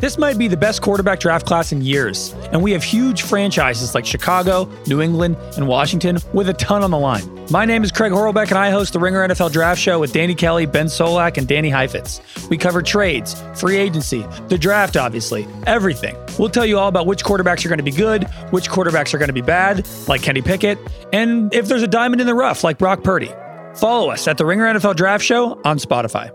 This might be the best quarterback draft class in years, and we have huge franchises like Chicago, New England, and Washington with a ton on the line. My name is Craig Horlbeck, and I host the Ringer NFL Draft Show with Danny Kelly, Ben Solak, and Danny Heifetz. We cover trades, free agency, the draft, obviously, everything. We'll tell you all about which quarterbacks are going to be good, which quarterbacks are going to be bad, like Kenny Pickett, and if there's a diamond in the rough, like Brock Purdy. Follow us at the Ringer NFL Draft Show on Spotify.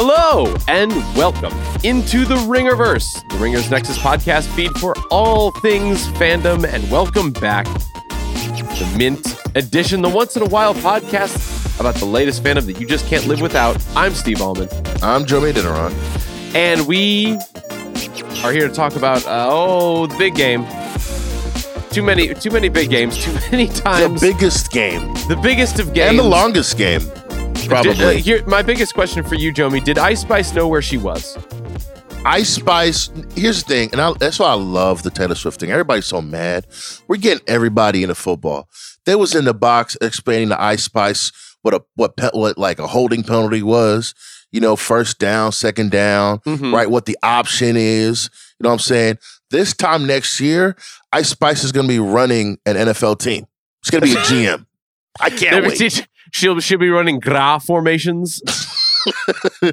Hello and welcome into the Ringerverse, the Ringers Nexus podcast feed for all things fandom. And welcome back to Mint Edition, the once in a while podcast about the latest fandom that you just can't live without. I'm Steve Ahlman, I'm Jomi Adeniran. and we are here to talk about uh, oh the big game. Too many, too many big games, too many times. The times. biggest game the biggest of games and the longest game, probably. Did- uh, here, my biggest question for you, Jomi: Did Ice Spice know where she was? Ice Spice. Here's the thing, and I, that's why I love the Taylor Swift thing. Everybody's so mad. We're getting everybody into football. They was in the box explaining to Ice Spice what a what, pe- what like a holding penalty was. You know, first down, second down, Mhm. right? What the option is. You know what I'm saying? This time next year, Ice Spice is going to be running an NFL team. It's going to be a GM. I can't wait. She'll she'll be running gra formations.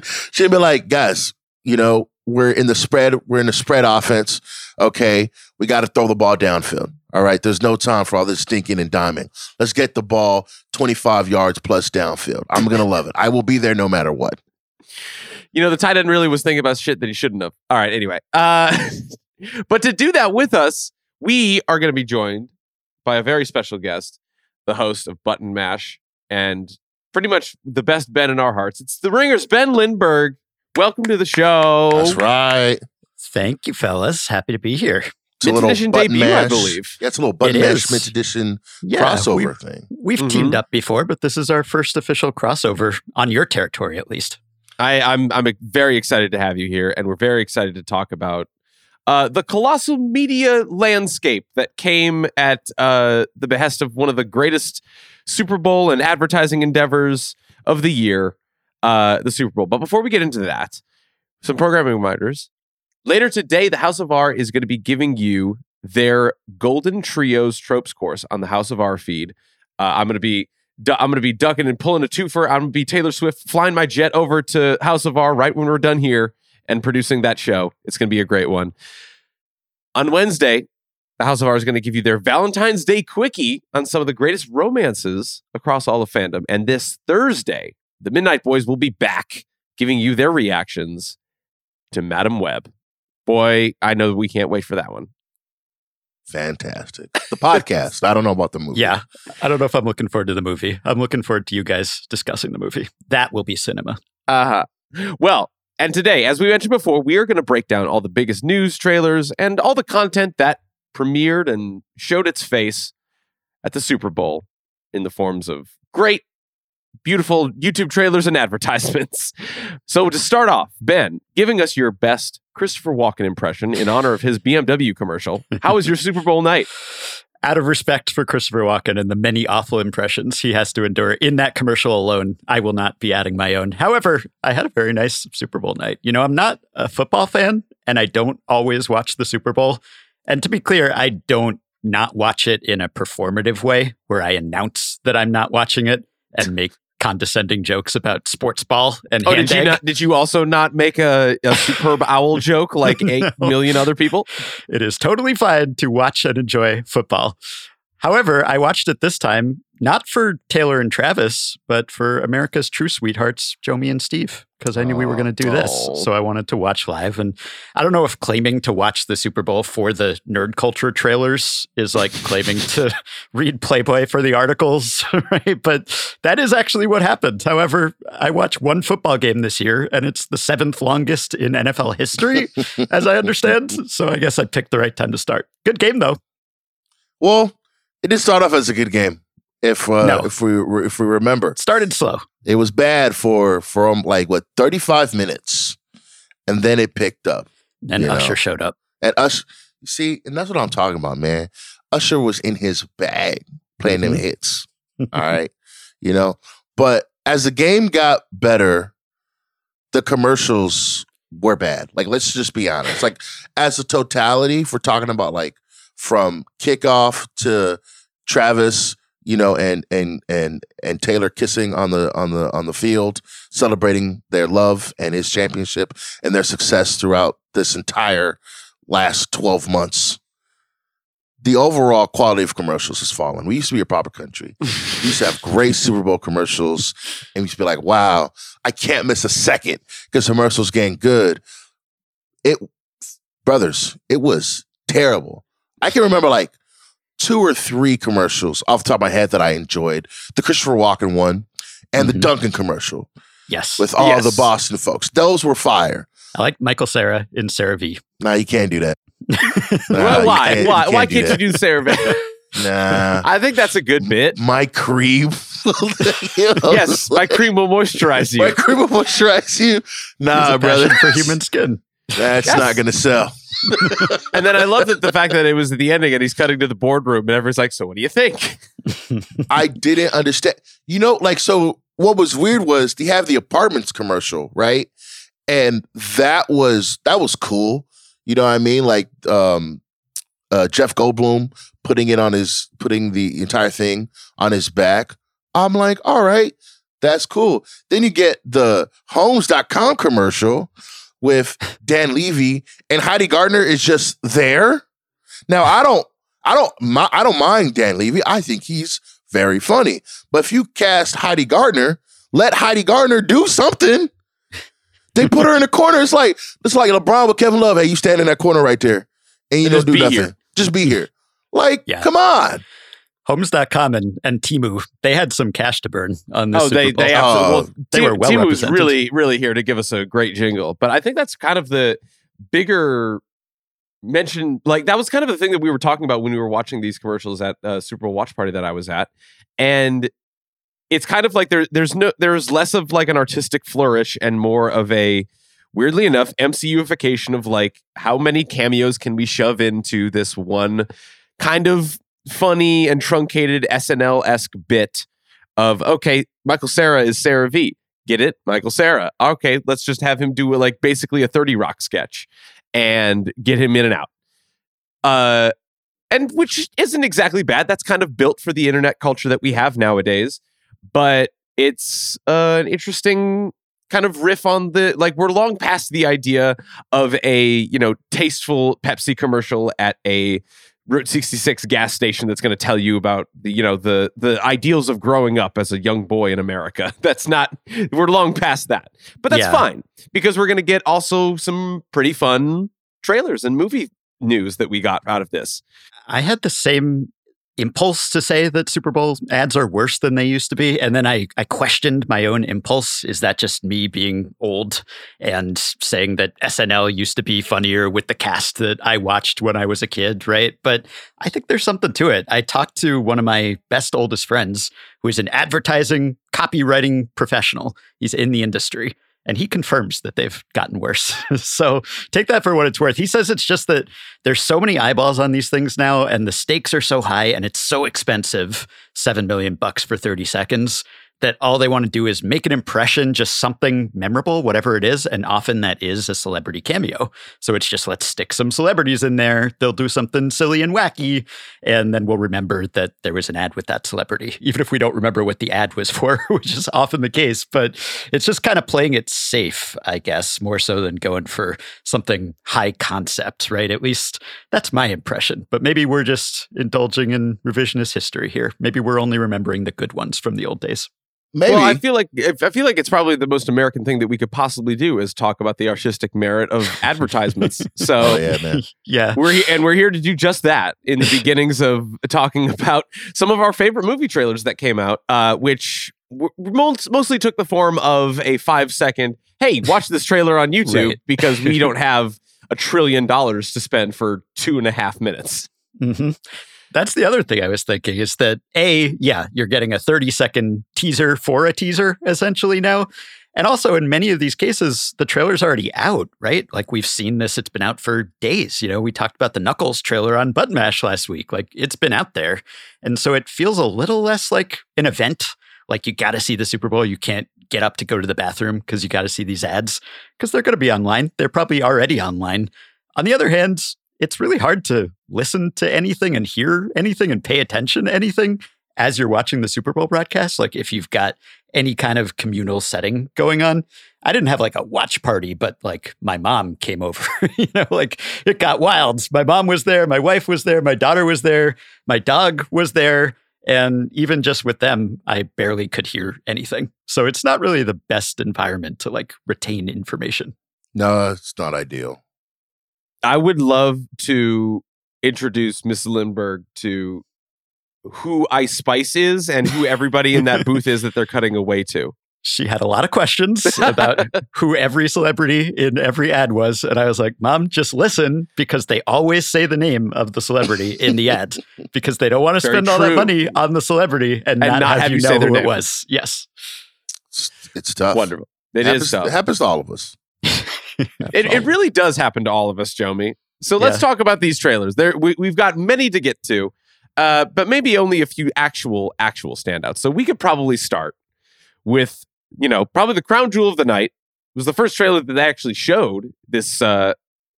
she'll be like, guys, you know, we're in the spread, we're in the spread offense. Okay. We got to throw the ball downfield. All right. There's no time for all this stinking and diming. Let's get the ball 25 yards plus downfield. I'm going to love it. I will be there no matter what. You know, the tight end really was thinking about shit that he shouldn't have. All right, anyway. Uh, but to do that with us, we are going to be joined by a very special guest, the host of Button Mash, and pretty much the best Ben in our hearts. It's the Ringers, Ben Lindbergh. Welcome to the show. That's right. Thank you, fellas. Happy to be here. It's a Mint little edition button debut, I believe. Yeah, it's a little button It mash is. mint edition Yeah, crossover We've, thing. we've Mhm. teamed up before, but this is our first official crossover on your territory, at least. I, I'm I'm very excited to have you here, and we're very excited to talk about uh, the colossal media landscape that came at uh, the behest of one of the greatest Super Bowl and advertising endeavors of the year, uh, the Super Bowl. But before we get into that, some programming reminders. Later today, the House of R is going to be giving you their Golden Trios Tropes course on the House of R feed. Uh, I'm going to be I'm going to be ducking and pulling a twofer. I'm going to be Taylor Swift flying my jet over to House of R right when we're done here and producing that show. It's going to be a great one. On Wednesday, the House of R is going to give you their Valentine's Day quickie on some of the greatest romances across all of fandom. And this Thursday, the Midnight Boys will be back giving you their reactions to Madam Web. Boy, I know we can't wait for that one. Fantastic. The podcast. I don't know about the movie. Yeah. I don't know if I'm looking forward to the movie. I'm looking forward to you guys discussing the movie. That will be cinema. Uh huh. Well, and today, as we mentioned before, we are going to break down all the biggest news trailers and all the content that premiered and showed its face at the Super Bowl in the forms of great, beautiful YouTube trailers and advertisements. So, to start off, Ben, giving us your best Christopher Walken impression in honor of his BMW commercial. How was your Super Bowl night? Out of respect for Christopher Walken and the many awful impressions he has to endure in that commercial alone, I will not be adding my own. However, I had a very nice Super Bowl night. You know, I'm not a football fan and I don't always watch the Super Bowl. And to be clear, I don't not watch it in a performative way where I announce that I'm not watching it and make condescending jokes about sports ball and Oh, did you not? Did you also not make a, a superb owl joke like eight No. million other people? It is totally fine to watch and enjoy football. However, I watched it this time not for Taylor and Travis, but for America's true sweethearts, Jomi and Steve, because I knew we were going to do this. Oh. So I wanted to watch live. And I don't know if claiming to watch the Super Bowl for the nerd culture trailers is like claiming to read Playboy for the articles, right? But that is actually what happened. However, I watched one football game this year, and it's the seventh longest in NFL history, as I understand. So I guess I picked the right time to start. Good game, though. Well, it did start off as a good game. If uh, No. if we if we remember, Started slow. it was bad for for um, like what thirty five minutes, and then it picked up. And You know. Usher showed up. And Usher, you see, and that's what I'm talking about, man. Usher was in his bag playing them hits. All right. You know, but as the game got better, the commercials were bad. Like, let's just be honest. Like, as a totality, if we're talking about like from kickoff to Travis, you know, and and and and Taylor kissing on the on the on the field, celebrating their love and his championship and their success throughout this entire last 12 months. The overall quality of commercials has fallen. We used to be a proper country. We used to have great Super Bowl commercials, and we used to be like, wow, I can't miss a second because commercials getting good. It, brothers, it was terrible. I can remember like two or three commercials off the top of my head that I enjoyed. The Christopher Walken one and the Mhm. Dunkin' commercial Yes. with all Yes. the Boston folks. Those were fire. I like Michael Cera in CeraVe. Nah, you can't do that. Nah, well, why? can't- you why? can't why do can't that. you do Sarah? V? Nah. I think that's a good bit. my cream. Yes, my cream will moisturize you. My cream will moisturize you. He's Nah, brother. for human skin. That's Yes. not going to sell. And then I love that the fact that it was at the ending and he's cutting to the boardroom and everyone's like, "So what do you think?" I didn't understand. You know, like, so what was weird was they have the apartments commercial, right? And that was, that was cool. You know what I mean? Like, um, uh, Jeff Goldblum putting it on his, putting the entire thing on his back. I'm like, all right, that's cool. Then you get the homes.com commercial with Dan Levy and Heidi Gardner is just there. Now, I don't, I don't, mi- I don't mind Dan Levy. I think he's very funny. But if you cast Heidi Gardner, let Heidi Gardner do something. They put her in the corner. It's like it's like LeBron with Kevin Love. Hey, you stand in that corner right there, and you And don't do nothing. here. Just be here. Like, Yeah. come on. Homes.com and, and Temu, they had some cash to burn on this. oh, they they Oh, absolutely. Well, they were well Tim was really really here to give us a great jingle, but I think that's kind of the bigger mention. Like that was kind of the thing that we were talking about when we were watching these commercials at uh, Super Bowl watch party that I was at, and it's kind of like there there's no there's less of like an artistic flourish and more of a weirdly enough MCUification of like how many cameos can we shove into this one kind of funny and truncated SNL esque bit of okay, Michael Cera is CeraVe. Get it, Michael Cera. Okay, let's just have him do like basically a Thirty Rock sketch and get him in and out. Uh, and which isn't exactly bad. That's kind of built for the internet culture that we have nowadays. But it's uh, an interesting kind of riff on the like we're long past the idea of a you know tasteful Pepsi commercial at a Route 66 gas station that's going to tell you about the you know the the ideals of growing up as a young boy in America. That's not we're long past that. But that's Yeah. fine because we're going to get also some pretty fun trailers and movie news that we got out of this. I had the same impulse to say that Super Bowl ads are worse than they used to be. And then I, I questioned my own impulse. Is that just me being old and saying that SNL used to be funnier with the cast that I watched when I was a kid, right? But I think there's something to it. I talked to one of my best oldest friends who is an advertising copywriting professional. He's in the industry. And he confirms that they've gotten worse. so take that for what it's worth. He says it's just that there's so many eyeballs on these things now and the stakes are so high and it's so expensive 7 million bucks for 30 seconds that all they want to do is make an impression, just something memorable, whatever it is. And often that is a celebrity cameo. So it's just let's stick some celebrities in there. They'll do something silly and wacky. And then we'll remember that there was an ad with that celebrity, even if we don't remember what the ad was for, which is often the case. But it's just kind of playing it safe, I guess, more so than going for something high concept, right? At least that's my impression. But maybe we're just indulging in revisionist history here. Maybe we're only remembering the good ones from the old days. Maybe. Well, I feel like I feel like it's probably the most American thing that we could possibly do is talk about the artistic merit of advertisements. So oh, yeah, man. yeah. we're he- and we're here to do just that in the beginnings of talking about some of our favorite movie trailers that came out, uh, which w- most, mostly took the form of a five second, "Hey, watch this trailer on YouTube" Right. because we don't have a trillion dollars to spend for two and a half minutes. hmm That's the other thing I was thinking is that A, yeah, you're getting a 30 second teaser for a teaser essentially now. And also in many of these cases, the trailer's already out, right? Like we've seen this, it's been out for days. You know, we talked about the Knuckles trailer on Button Mash last week. Like it's been out there. And so it feels a little less like an event. Like you got to see the Super Bowl. You can't get up to go to the bathroom because you got to see these ads because they're going to be online. They're probably already online. On the other hand, it's really hard to listen to anything and hear anything and pay attention to anything as you're watching the Super Bowl broadcast. Like if you've got any kind of communal setting going on. I didn't have like a watch party, but like my mom came over, you know, like it got wild. My mom was there, my wife was there, my daughter was there, my dog was there. And even just with them, I barely could hear anything. So it's not really the best environment to like retain information. No, it's not ideal. I would love to introduce Miss Lindbergh to who Ice Spice is and who everybody in that booth is that they're cutting away to. She had a lot of questions about who every celebrity in every ad was. And I was like, Mom, just listen because they always say the name of the celebrity in the ad because they don't want to Very spend all that money on the celebrity and, not, have, you say know their who it name. was. Yes. It's, it's tough. Wonderful. It happens, is tough. It happens to all of us. It, it really does happen to all of us, Jomi. So let's Yeah. talk about these trailers. There, we, we've got many to get to, uh, but maybe only a few actual actual standouts. So we could probably start with, you know, probably the crown jewel of the night. It was the first trailer that they actually showed this uh,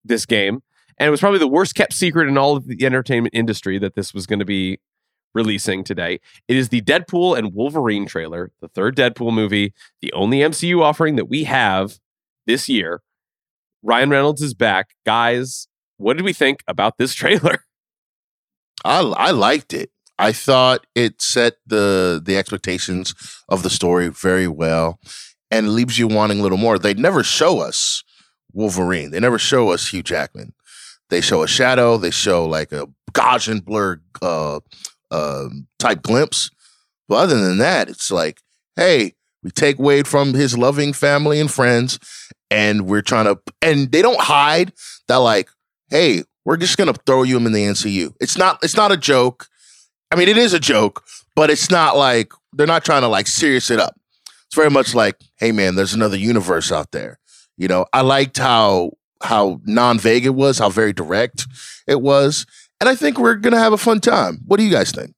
this game, and it was probably the worst kept secret in all of the entertainment industry that this was going to be releasing today. It is the Deadpool and Wolverine trailer, the third Deadpool movie, the only MCU offering that we have this year. Ryan Reynolds is back. Guys, what did we think about this trailer? I I liked it. I thought it set the the expectations of the story very well and leaves you wanting a little more. They never show us Wolverine. They never show us Hugh Jackman. They show a shadow. They show like a Gaussian blur uh, um type glimpse. But other than that, it's like, hey, we take Wade from his loving family and friends, and we're trying to. And they don't hide that, like, hey, we're just gonna throw you in the MCU. It's not. It's not a joke. I mean, it is a joke, but it's not like they're not trying to like serious it up. It's very much like, hey, man, there's another universe out there. You know, I liked how how non-vague it was, how very direct it was, and I think we're gonna have a fun time. What do you guys think?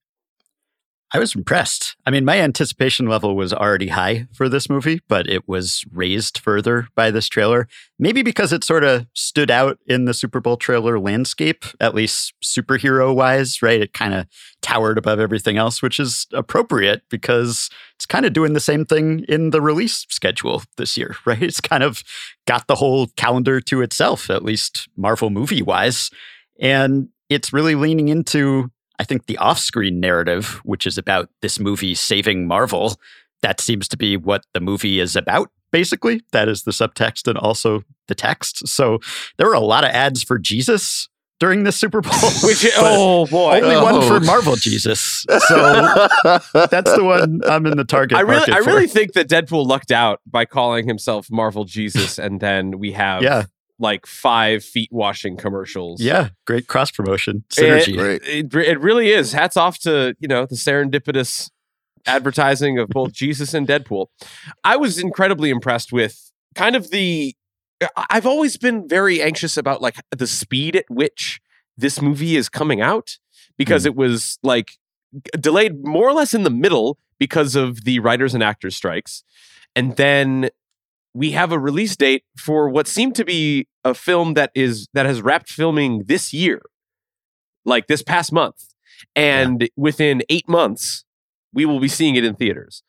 I was impressed. I mean, my anticipation level was already high for this movie, but it was raised further by this trailer. Maybe because it sort of stood out in the Super Bowl trailer landscape, at least superhero wise, right? It kind of towered above everything else, which is appropriate because it's kind of doing the same thing in the release schedule this year, right? It's kind of got the whole calendar to itself, at least Marvel movie wise. And it's really leaning into I think the off screen narrative, which is about this movie saving Marvel, that seems to be what the movie is about, basically. That is the subtext and also the text. So there were a lot of ads for Jesus during the Super Bowl. Which oh boy, only one Oh. for Marvel Jesus. So that's the one I'm in the target I really, I for. really think that Deadpool lucked out by calling himself Marvel Jesus, and then we have Yeah. Like five feet washing commercials. yeah, great cross promotion synergy. Great. It, it really is. Hats off to you know the serendipitous advertising of both Jesus and Deadpool. I was incredibly impressed with kind of the. I've always been very anxious about like the speed at which this movie is coming out because hmm. it was like delayed more or less in the middle because of the writers and actors strikes. And then we have a release date for what seemed to be a film that is that has wrapped filming this year. Like this past month. And within 8 months we will be seeing it in theaters.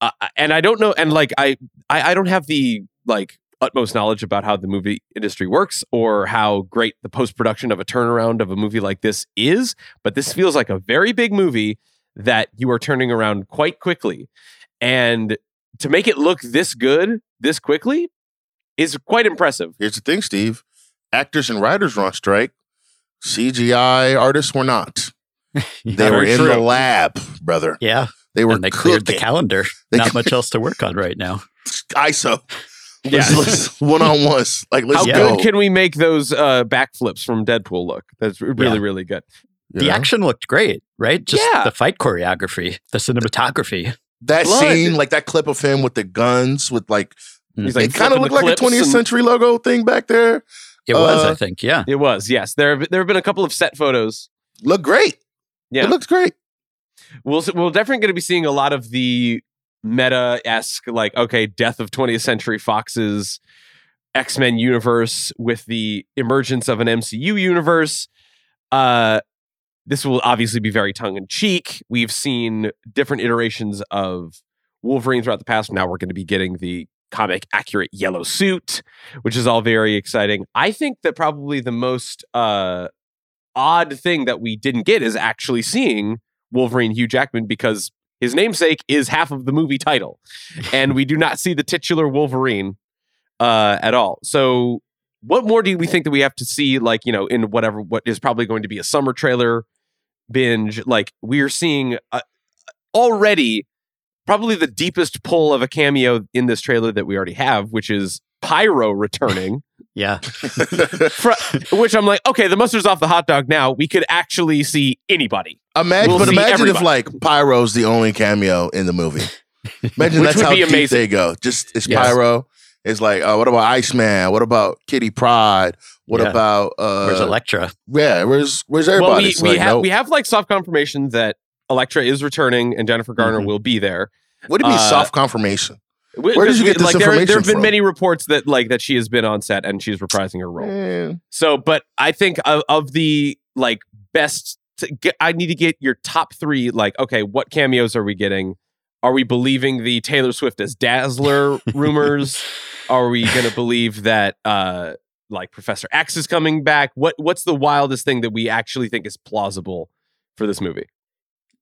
Uh, and I don't know and like I, I I don't have the like utmost knowledge about how the movie industry works or how great the post production of a turnaround of a movie like this is, but this feels like a very big movie that you are turning around quite quickly. And to make it look this good this quickly is quite impressive. Here's the thing, Steve. Actors and writers were on strike. CGI artists were not. They were in true. the lab, brother. Yeah. They were and they cleared the calendar. They Not much else to work on right now. ISO. Yeah. one on ones. Like let's How go. good can we make those uh, backflips from Deadpool look? That's really, Yeah. really good. You The know? action looked great, right? Just Yeah. the fight choreography, the cinematography. That blood. scene, like that clip of him with the guns, with like, He's it like kind of looked like a 20th and- century logo thing back there. It was, Uh, I think. Yeah. It was, yes. There, have- there have been a couple of set photos. Look great. Yeah. It looks great. We'll, we're definitely going to be seeing a lot of the meta esque, like, okay, death of 20th Century Fox's X Men universe with the emergence of an MCU universe. Uh, this will obviously be very tongue in cheek. We've seen different iterations of Wolverine throughout the past. Now we're going to be getting the comic accurate yellow suit, which is all very exciting. I think that probably the most uh, odd thing that we didn't get is actually seeing Wolverine Hugh Jackman because his namesake is half of the movie title, and we do not see the titular Wolverine uh, at all. So, what more do we think that we have to see? Like you know, in whatever what is probably going to be a summer trailer binge. Like we are seeing uh, already probably the deepest pull of a cameo in this trailer that we already have, which is Pyro returning. Yeah. Fr- which I'm like, okay, the mustard's off the hot dog now. We could actually see anybody. Imagine, We'll but see imagine if like Pyro's the only cameo in the movie. Imagine that's how be deep amazing. they go. Just it's Yes. Pyro. It's like, uh, what about Iceman? What about Kitty Pryde? What Yeah. about uh Where's Elektra? Yeah, where's where's everybody? well, we, we like, have nope. we have like soft confirmation that Elektra is returning and Jennifer Garner Mhm. will be there. what do you mean uh, soft confirmation? Where did you get this like, there, information there have been from? many reports that like that she has been on set and she's reprising her role. Man. So, but I think of, of the like best, to get, I need to get your top three. Like, okay, what cameos are we getting? Are we believing the Taylor Swift as Dazzler rumors? Are we going to believe that uh like Professor X is coming back? What What's the wildest thing that we actually think is plausible for this movie?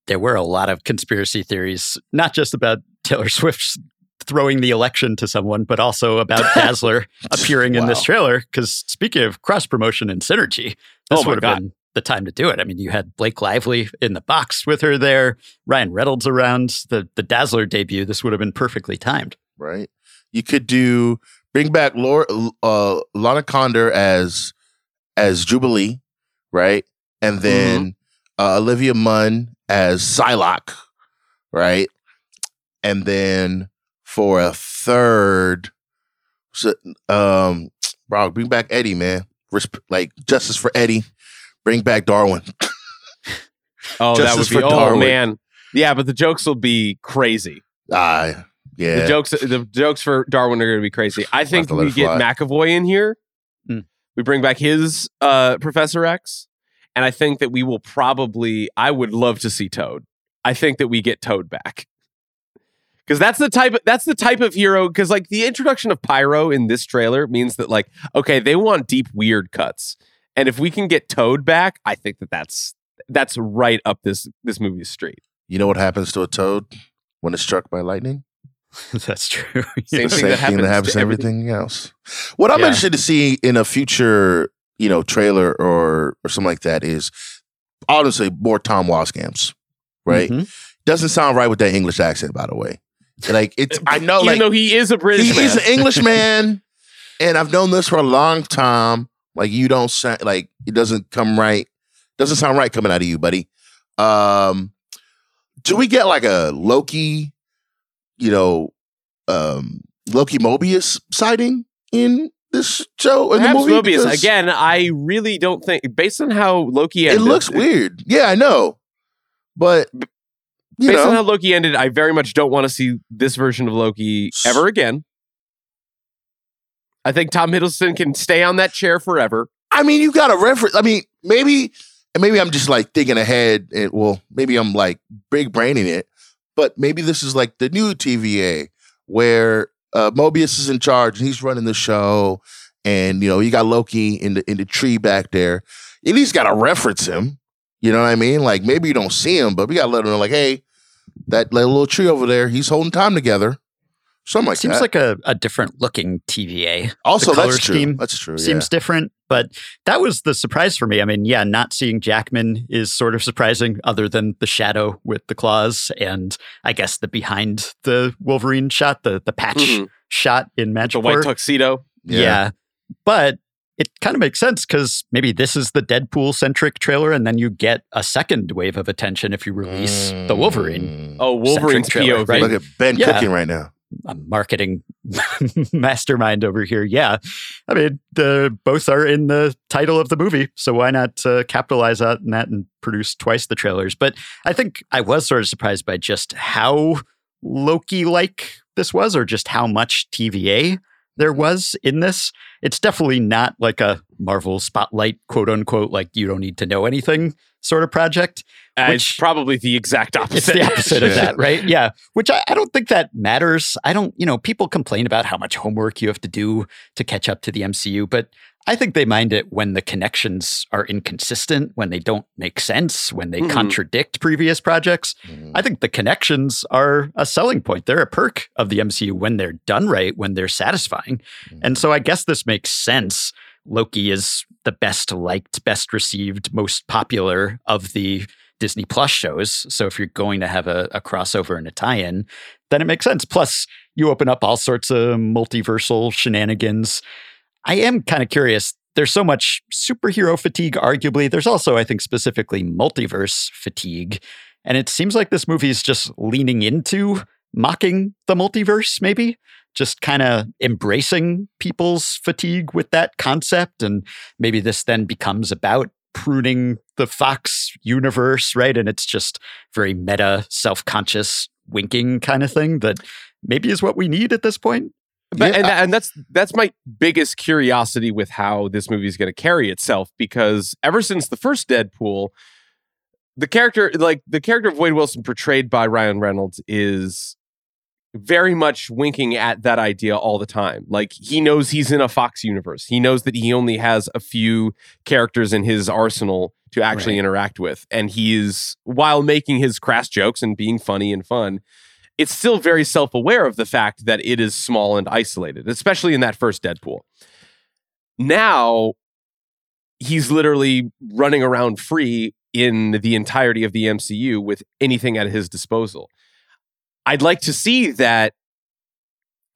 There were a lot of conspiracy theories, not just about Taylor Swift's throwing the election to someone, but also about Dazzler appearing in this trailer. Because speaking of cross promotion and synergy, this Oh would have God. been the time to do it. I mean, you had Blake Lively in the box with her there, Ryan Reynolds around, the, the Dazzler debut. This would have been perfectly timed. right? You could do bring back Laura, uh, Lana Condor as as Jubilee, right? And then uh, Olivia Munn as Psylocke, right? And then for a third, um, bro, bring back Eddie, man. Resp- like justice for Eddie. Bring back Darwin. Oh, that Justice would be. for Oh Darwin. man, yeah, but the jokes will be crazy. Ah, yeah. The jokes, the jokes for Darwin are going to be crazy. I think we get fly. McAvoy in here. Hmm. We bring back his uh, Professor X, and I think that we will probably. I would love to see Toad. I think that we get Toad back because that's the type. Of, that's the type of hero. Because like the introduction of Pyro in this trailer means that like okay, they want deep weird cuts, and if we can get Toad back, I think that that's that's right up this this movie's street. you know what happens to a toad when it's struck by lightning? That's true. Same the thing that thing that happens happens to to everything else. What I'm Yeah. interested to see in a future, you know, trailer or or something like that is honestly more Tom Wambsgans, right? Mhm. Doesn't sound right with that English accent, by the way. Like it's, I know, Even like though he is a British he, man. he's an Englishman, and I've known this for a long time. Like you don't sound like it doesn't come right. Doesn't sound right coming out of you, buddy. Um, do we get like a Loki, you know, um, Loki Mobius sighting in this show in Perhaps the movie? Mobius. Because Again, I really don't think, based on how Loki it ended, looks weird. Yeah, I know, but Based on how Loki ended, I very much don't want to see this version of Loki ever again. I think Tom Hiddleston can stay on that chair forever. I mean, you got a reference. I mean, maybe, and maybe I'm just like thinking ahead. And well, maybe I'm like big braining it, but maybe this is like the new TVA where uh, Mobius is in charge and he's running the show, and you know you got Loki in the in the tree back there. At least got to reference him. You know what I mean? Like maybe you don't see him, but we got to let him know, like, hey, that, that little tree over there, he's holding time together. Something like Seems that. like a, a different looking TVA. also, the color that's true. That's true. Seems yeah. different, but that was the surprise for me. I mean, yeah, not seeing Jackman is sort of surprising, other than the shadow with the claws, and I guess the behind the Wolverine shot, the the patch Mhm. shot in The Magic white tuxedo. Yeah. But it kind of makes sense because maybe this is the Deadpool centric trailer, and then you get a second wave of attention if you release the Wolverine Mm. Oh, Wolverine's Centric trailer, POV. right? Look at Ben Yeah. cooking right now. A marketing mastermind over here. Yeah. I mean, the both are in the title of the movie. So why not uh, capitalize on that and produce twice the trailers? But I think I was sort of surprised by just how Loki like this was, or just how much TVA there was in this. It's definitely not like a Marvel spotlight, quote unquote, like you don't need to know anything sort of project. It's Which- probably the exact opposite. It's the opposite of that, right? Yeah. Which I, I don't think that matters. I don't, you know, people complain about how much homework you have to do to catch up to the MCU, but I think they mind it when the connections are inconsistent, when they don't make sense, when they Mhm. contradict previous projects. I think the connections are a selling point. They're a perk of the MCU when they're done right, when they're satisfying. And so I guess this makes sense. Loki is the best liked, best received, most popular of the Disney Plus shows. So if you're going to have a, a crossover and a tie in, then it makes sense. Plus, you open up all sorts of multiversal shenanigans. I am kind of curious. There's so much superhero fatigue, arguably. There's also, I think, specifically multiverse fatigue. And it seems like this movie is just leaning into mocking the multiverse, maybe just kind of embracing people's fatigue with that concept. And maybe this then becomes about pruning the Fox universe, right? And it's just very meta, self conscious winking kind of thing that maybe is what we need at this point. But, Yeah. and, and that's that's my biggest curiosity with how this movie is going to carry itself because ever since the first Deadpool, the character like the character of Wade Wilson portrayed by Ryan Reynolds is very much winking at that idea all the time. Like he knows he's in a Fox universe. He knows that he only has a few characters in his arsenal to actually Right. interact with and he is while making his crass jokes and being funny and fun it's still very self aware of the fact that it is small and isolated, especially in that first Deadpool. Now, he's literally running around free in the entirety of the MCU with anything at his disposal. I'd like to see that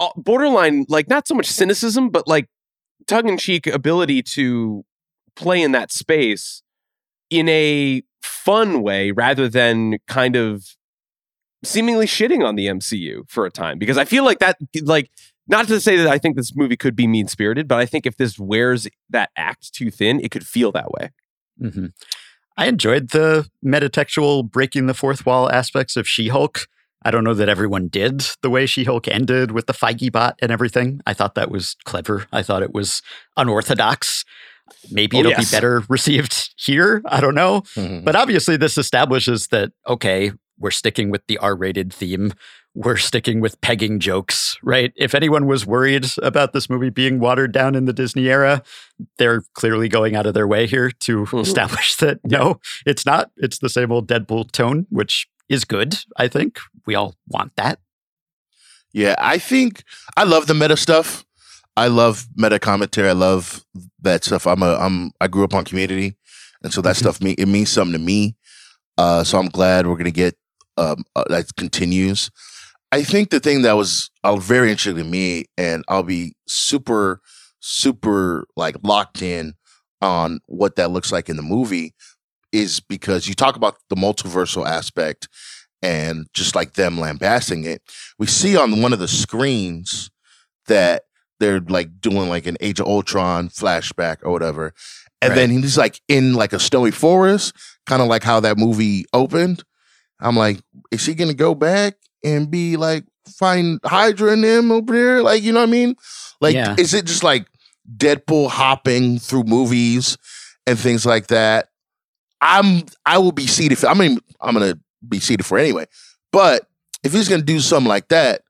uh, borderline, like not so much cynicism, but like tongue in cheek ability to play in that space in a fun way rather than kind of seemingly shitting on the MCU for a time because I feel like that like not to say that I think this movie could be mean spirited, but I think if this wears that act too thin, it could feel that way. hmm I enjoyed the metatextual breaking the fourth wall aspects of She Hulk. I don't know that everyone did the way She Hulk ended with the Feige bot and everything. I thought that was clever. I thought it was unorthodox. Maybe Oh, it'll yes. be better received here. I don't know. Mhm. But obviously, this establishes that, okay, we're sticking with the R rated theme. We're sticking with pegging jokes, right? If anyone was worried about this movie being watered down in the Disney era, they're clearly going out of their way here to Mhm. establish that no, it's not. It's the same old Deadpool tone, which is good, I think. We all want that. Yeah, I think I love the meta stuff. I love meta commentary. I love that stuff. I'm a I'm I grew up on community. And so that Mhm. stuff me it means something to me. Uh so I'm glad we're gonna get um uh, that continues. I think the thing that was uh, very interesting to me, and I'll be super, super like locked in on what that looks like in the movie, is because you talk about the multiversal aspect and just like them lambasting it. We see on one of the screens that they're like doing like an Age of Ultron flashback or whatever. And Right. then he's like in like a snowy forest, kind of like how that movie opened. I'm like, is he gonna go back and be like find Hydra and them over there? Like, you know what I mean? Like, Yeah. is it just like Deadpool hopping through movies and things like that? I'm I will be seated for I mean, I'm gonna be seated for anyway. But if he's gonna do something like that,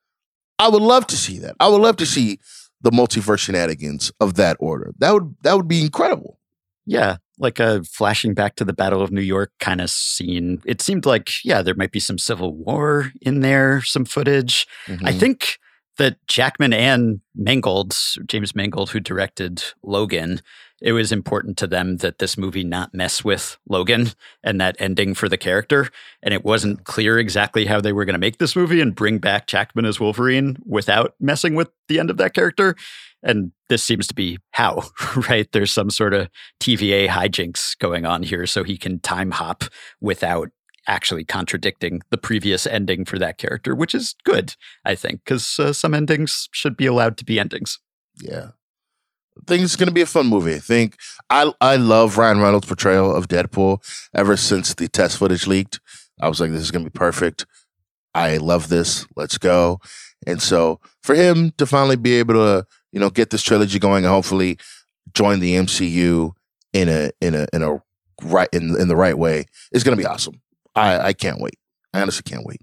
I would love to see that. I would love to see the multiverse shenanigans of that order. That would that would be incredible. Yeah, like a flashing back to the Battle of New York kind of scene. It seemed like, yeah, there might be some Civil War in there, some footage. I Mhm. think that Jackman and Mangold, James Mangold, who directed Logan, it was important to them that this movie not mess with Logan and that ending for the character. And it wasn't clear exactly how they were going to make this movie and bring back Jackman as Wolverine without messing with the end of that character. And this seems to be how, right? There's some sort of TVA hijinks going on here so he can time hop without actually contradicting the previous ending for that character, which is good, I think, because uh, some endings should be allowed to be endings. Yeah. I think it's gonna be a fun movie. I think I I love Ryan Reynolds' portrayal of Deadpool ever since the test footage leaked. I was like, this is gonna be perfect. I love this. Let's go. And so for him to finally be able to, you know, get this trilogy going and hopefully join the MCU in a in a in a right in in the right way is gonna be awesome. I I can't wait. I honestly can't wait.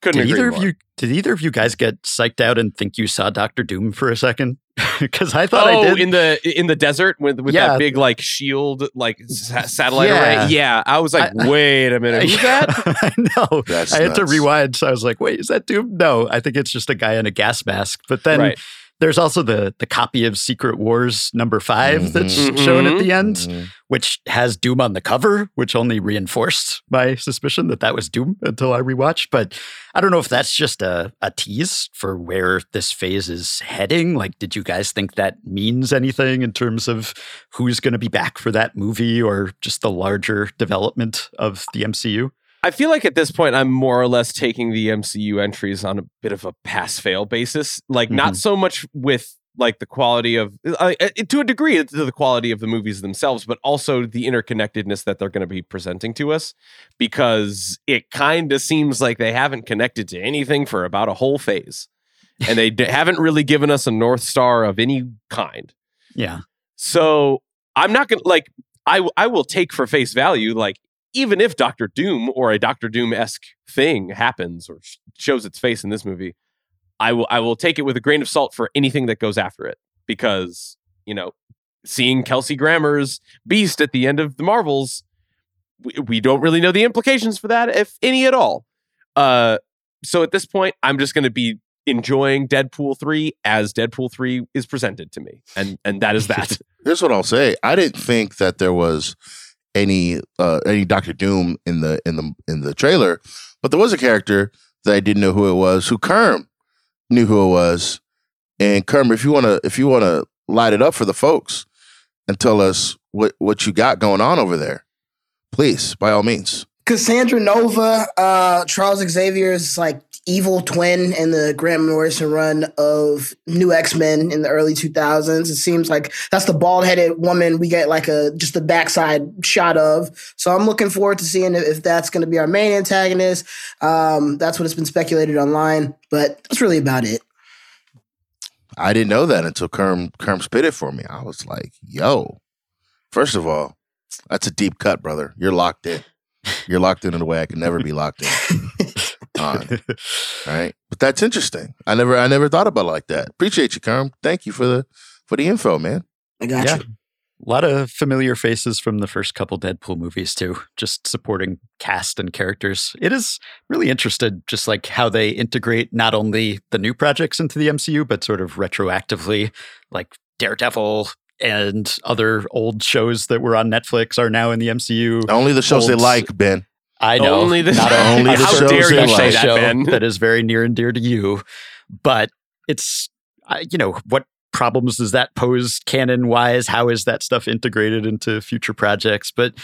Couldn't Did agree either more. of you did either of you guys get psyched out and think you saw Doctor Doom for a second? Because I thought oh, I did. in the in the desert with with Yeah. that big like shield like sa- satellite Yeah. array. Yeah, I was like, I- wait a minute, who's that? I know. That's I had to rewind. So I was like, wait, is that Doom? No, I think it's just a guy in a gas mask. But then Right. There's also the the copy of Secret Wars number 5 that's Mhm. shown at the end, Mhm. which has Doom on the cover, which only reinforced my suspicion that that was Doom until I rewatched. But I don't know if that's just a, a tease for where this phase is heading. Like, did you guys think that means anything in terms of who's going to be back for that movie or just the larger development of the MCU? I feel like at this point, I'm more or less taking the MCU entries on a bit of a pass fail basis. Like, not so much with like the quality of, uh, uh, to a degree, to the quality of the movies themselves, but also the interconnectedness that they're going to be presenting to us, because it kind of seems like they haven't connected to anything for about a whole phase, and they d- haven't really given us a north star of any kind. Yeah. So I'm not gonna like I I will take for face value like even if Doctor Doom or a Doctor Doom esque thing happens or sh- shows its face in this movie, I will I will take it with a grain of salt for anything that goes after it because you know seeing Kelsey Grammer's Beast at the end of the Marvels, we, we don't really know the implications for that if any at all. Uh, so at this point, I'm just going to be enjoying Deadpool three as Deadpool three is presented to me, and and that is that. Here's what I'll say. I didn't think that there was any uh any Doctor Doom in the in the in the trailer, but there was a character that I didn't know who it was, who Kerm knew who it was. And Kerm, if you wanna if you wanna light it up for the folks and tell us what what you got going on over there, please, by all means. Cassandra Nova, uh, Charles Xavier's like evil twin in the Grant Morrison run of New X Men in the early 2000s. It seems like that's the bald headed woman we get like a just the backside shot of. So I'm looking forward to seeing if, if that's going to be our main antagonist. Um, that's what it's been speculated online, but that's really about it. I didn't know that until Kerm Kerm spit it for me. I was like, yo, first of all, that's a deep cut, brother. You're locked in. You're locked in in a way I can never be locked in. on. Right. But that's interesting. I never I never thought about it like that. Appreciate you, Kerm. Thank you for the for the info, man. I got Yeah. you. A lot of familiar faces from the first couple Deadpool movies too, just supporting cast and characters. It is really interested just like how they integrate not only the new projects into the MCU, but sort of retroactively, like Daredevil and other old shows that were on Netflix are now in the MCU. Only the shows they like, Ben. I know. Only the- not Only the not shows very they special like. that, show Ben. that is very near and dear to you. But it's, you know, what problems does that pose canon wise? How is that stuff integrated into future projects? But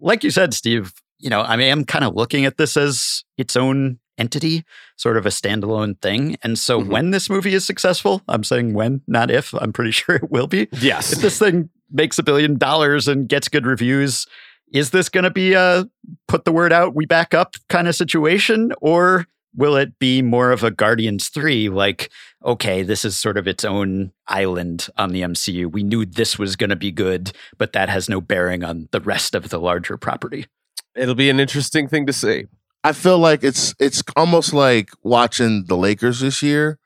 like you said, Steve, you know, I mean, I'm kind of looking at this as its own entity, sort of a standalone thing. And so Mhm. when this movie is successful, I'm saying when, not if, I'm pretty sure it will be yes. if this thing makes a billion dollars and gets good reviews, is this going to be a put the word out, we back up kind of situation? Or will it be more of a Guardians 3, like, okay, this is sort of its own island on the MCU? We knew this was going to be good, but that has no bearing on the rest of the larger property. It'll be an interesting thing to see. I feel like it's it's almost like watching the Lakers this year,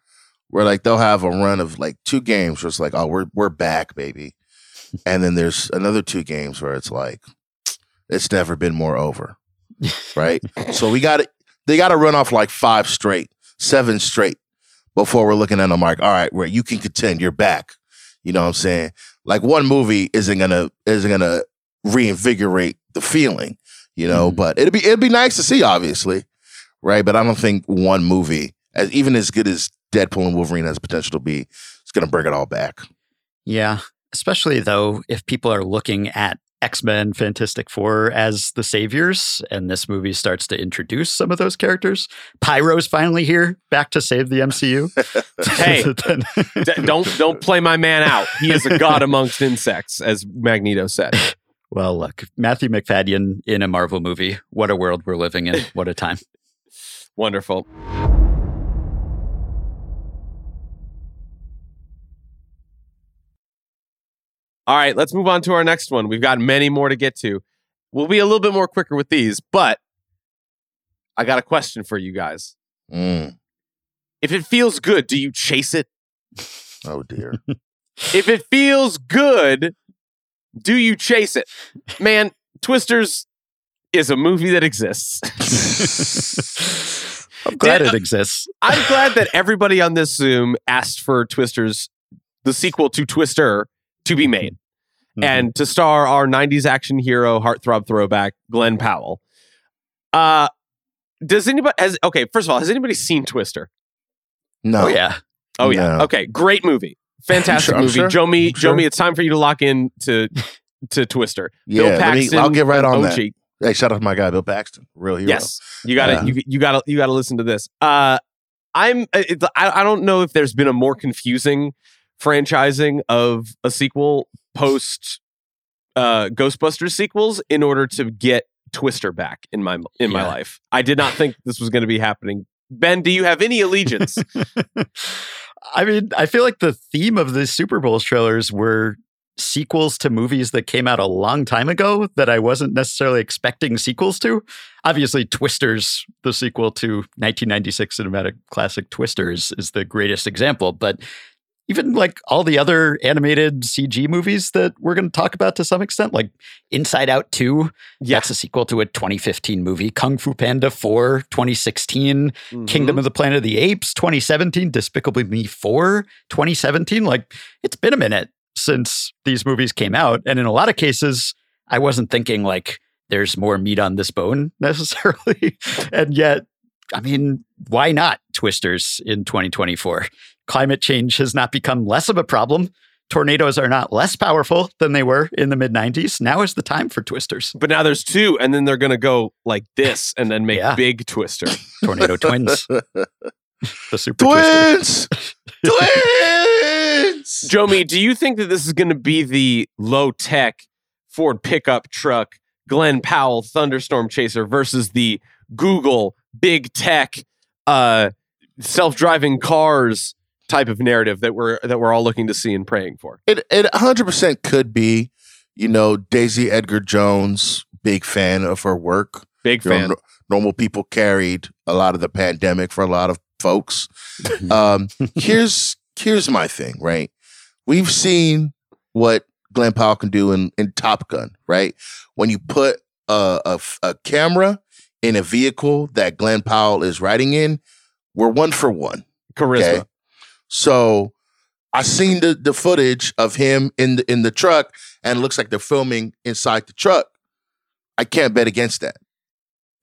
where like they'll have a run of like two games where it's like, oh, we're we're back, baby, and then there's another two games where it's like, it's never been more over, right? so we got it. they got to run off like five straight, seven straight before we're looking at them like, all right, where you can contend, you're back. You know what I'm saying? Like one movie isn't gonna isn't gonna reinvigorate the feeling you know. Mm. But it'd be it'd be nice to see, obviously, right? But I don't think one movie, as even as good as Deadpool and Wolverine has potential to be, going to bring it all back. Yeah, especially though if people are looking at X Men, Fantastic Four as the saviors, and this movie starts to introduce some of those characters. Pyro's finally here, back to save the MCU. hey, d- don't don't play my man out. He is a god amongst insects, as Magneto said. Well, look, Matthew Macfadyen in a Marvel movie. What a world we're living in. What a time. Wonderful. All right, let's move on to our next one. We've got many more to get to. We'll be a little bit more quicker with these, but I got a question for you guys. Mm. If it feels good, do you chase it? Oh, dear. if it feels good, do you chase it? Man, Twisters is a movie that exists. I'm glad it exists. I'm glad that everybody on this Zoom asked for Twisters, the sequel to Twister, to be made mm-hmm. and to star our 90s action hero, heartthrob throwback, Glen Powell. Uh, does anybody, has, okay, first of all, has anybody seen Twister? No. Oh, yeah. Oh, yeah. No. Okay, great movie. Fantastic sure, movie. Sure. Jomi, sure. Jomi, it's time for you to lock in to to Twister. Yeah, Bill Paxton, me, I'll get right on that. Hey, shout out to my guy Bill Paxton, real hero. Yes, you got to uh, you, you got to you got to listen to this. Uh, I'm uh, it, I, I don't know if there's been a more confusing franchising of a sequel post uh, Ghostbusters sequels in order to get Twister back in my in yeah. my life. I did not think this was going to be happening. Ben, do you have any allegiance? I mean, I feel like the theme of the Super Bowl trailers were sequels to movies that came out a long time ago that I wasn't necessarily expecting sequels to. Obviously, Twisters, the sequel to 1996 cinematic classic Twisters, is the greatest example, but even like all the other animated CG movies that we're going to talk about to some extent, like Inside Out 2, yeah. that's a sequel to a 2015 movie, Kung Fu Panda 4, 2016, mm-hmm. Kingdom of the Planet of the Apes, 2017, Despicable Me 4, 2017. Like, it's been a minute since these movies came out. And in a lot of cases, I wasn't thinking like, there's more meat on this bone necessarily. and yet, I mean, why not Twisters in 2024? Climate change has not become less of a problem. Tornadoes are not less powerful than they were in the mid 90s. Now is the time for twisters. But now there's two, and then they're going to go like this and then make yeah. big twister. Tornado twins. the super twins. twins. Jomi, do you think that this is going to be the low tech Ford pickup truck Glen Powell Thunderstorm Chaser versus the Google big tech uh, self driving cars type of narrative that we're that we're all looking to see and praying for. It it 100% could be, you know, Daisy Edgar Jones, big fan of her work. Big you fan. Know, normal people carried a lot of the pandemic for a lot of folks. um, here's here's my thing, right? We've seen what Glen Powell can do in, in Top Gun, right? When you put a, a, a camera in a vehicle that Glen Powell is riding in, we're one for one. Charisma. Okay? So I seen the the footage of him in the in the truck, and it looks like they're filming inside the truck. I can't bet against that.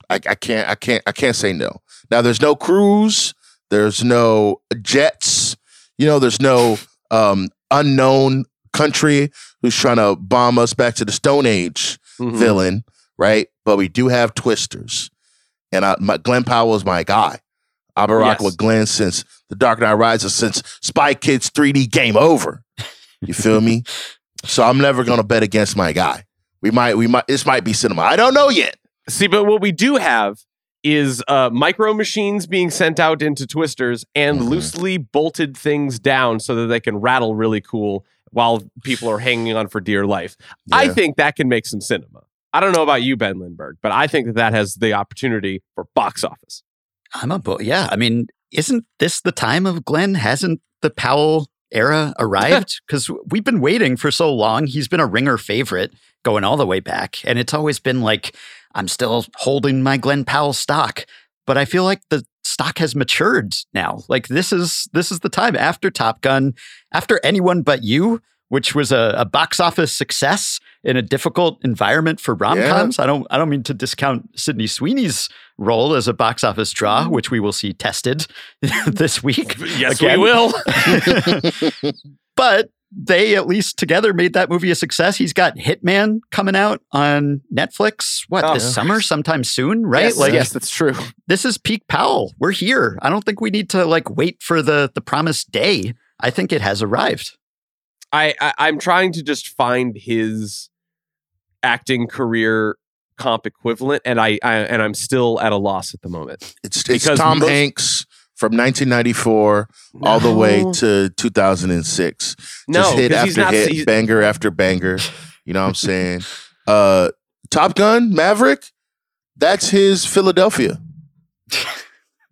I, I can't I can't I can't say no. Now there's no Cruise, there's no jets, you know, there's no um, unknown country who's trying to bomb us back to the Stone Age mm-hmm. villain, right? But we do have twisters, and I, my, Glen Powell is my guy. I've been rocking yes. with Glen since The Dark Knight Rises, since Spy Kids 3D Game Over. You feel me? So I'm never gonna bet against my guy. We might, we might, this might be cinema. I don't know yet. See, but what we do have is uh, micro machines being sent out into twisters and Mhm. loosely bolted things down so that they can rattle really cool while people are hanging on for dear life. I think that can make some cinema. I don't know about you, Ben Lindbergh, but I think that that has the opportunity for box office. I'm a bo- yeah. I mean, isn't this the time of Glen? Hasn't the Powell era arrived? Because we've been waiting for so long. He's been a ringer favorite going all the way back, and it's always been like I'm still holding my Glen Powell stock, but I feel like the stock has matured now. Like this is this is the time after Top Gun, after anyone but you. Which was a, a box office success in a difficult environment for rom coms. I don't I don't mean to discount Sydney Sweeney's role as a box office draw, mm-hmm. which we will see tested this week. Yes, Again. we will. but they at least together made that movie a success. He's got Hitman coming out on Netflix. What Oh. this summer, sometime soon, right? Yes, like yes, that's true. this is peak Powell. We're here. I don't think we need to like wait for the the promised day. I think it has arrived. I, I I'm trying to just find his acting career comp equivalent, and I, I and I'm still at a loss at the moment. It's, it's Because Tom most- Hanks from 1994 all the way to 2006. no, Just hit 'cause he's after not. hit, banger after banger. You know what I'm saying? Uh, Top Gun, Maverick, that's his Philadelphia.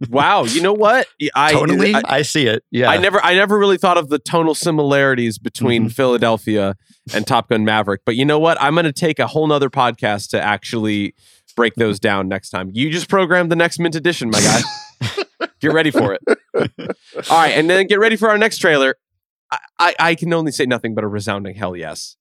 wow, you know what? I Tonally, I, I, see it. Yeah. I never I never really thought of the tonal similarities between Mm-hmm. Philadelphia and Top Gun Maverick. But you know what? I'm gonna take a whole nother podcast to actually break those down next time. You just programmed the next mint edition, my guy. get ready for it. All right, and then get ready for our next trailer. I, I, I can only say nothing but a resounding hell yes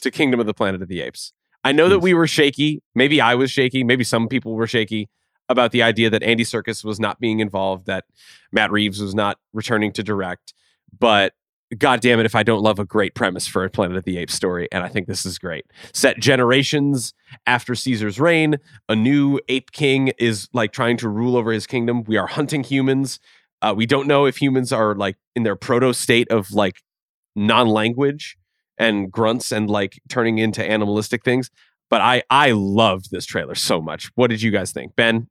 to Kingdom of the Planet of the Apes. I know that we were shaky. Maybe I was shaky. Maybe some people were shaky about the idea that Andy Serkis was not being involved, that Matt Reeves was not returning to direct. But God damn it, if I don't love a great premise for a Planet of the Apes story, and I think this is great. Set generations after Caesar's reign, a new ape king is like trying to rule over his kingdom. We are hunting humans. Uh, we don't know if humans are like in their proto state of like non-language and grunts and like turning into animalistic things. But I I loved this trailer so much. What did you guys think, Ben?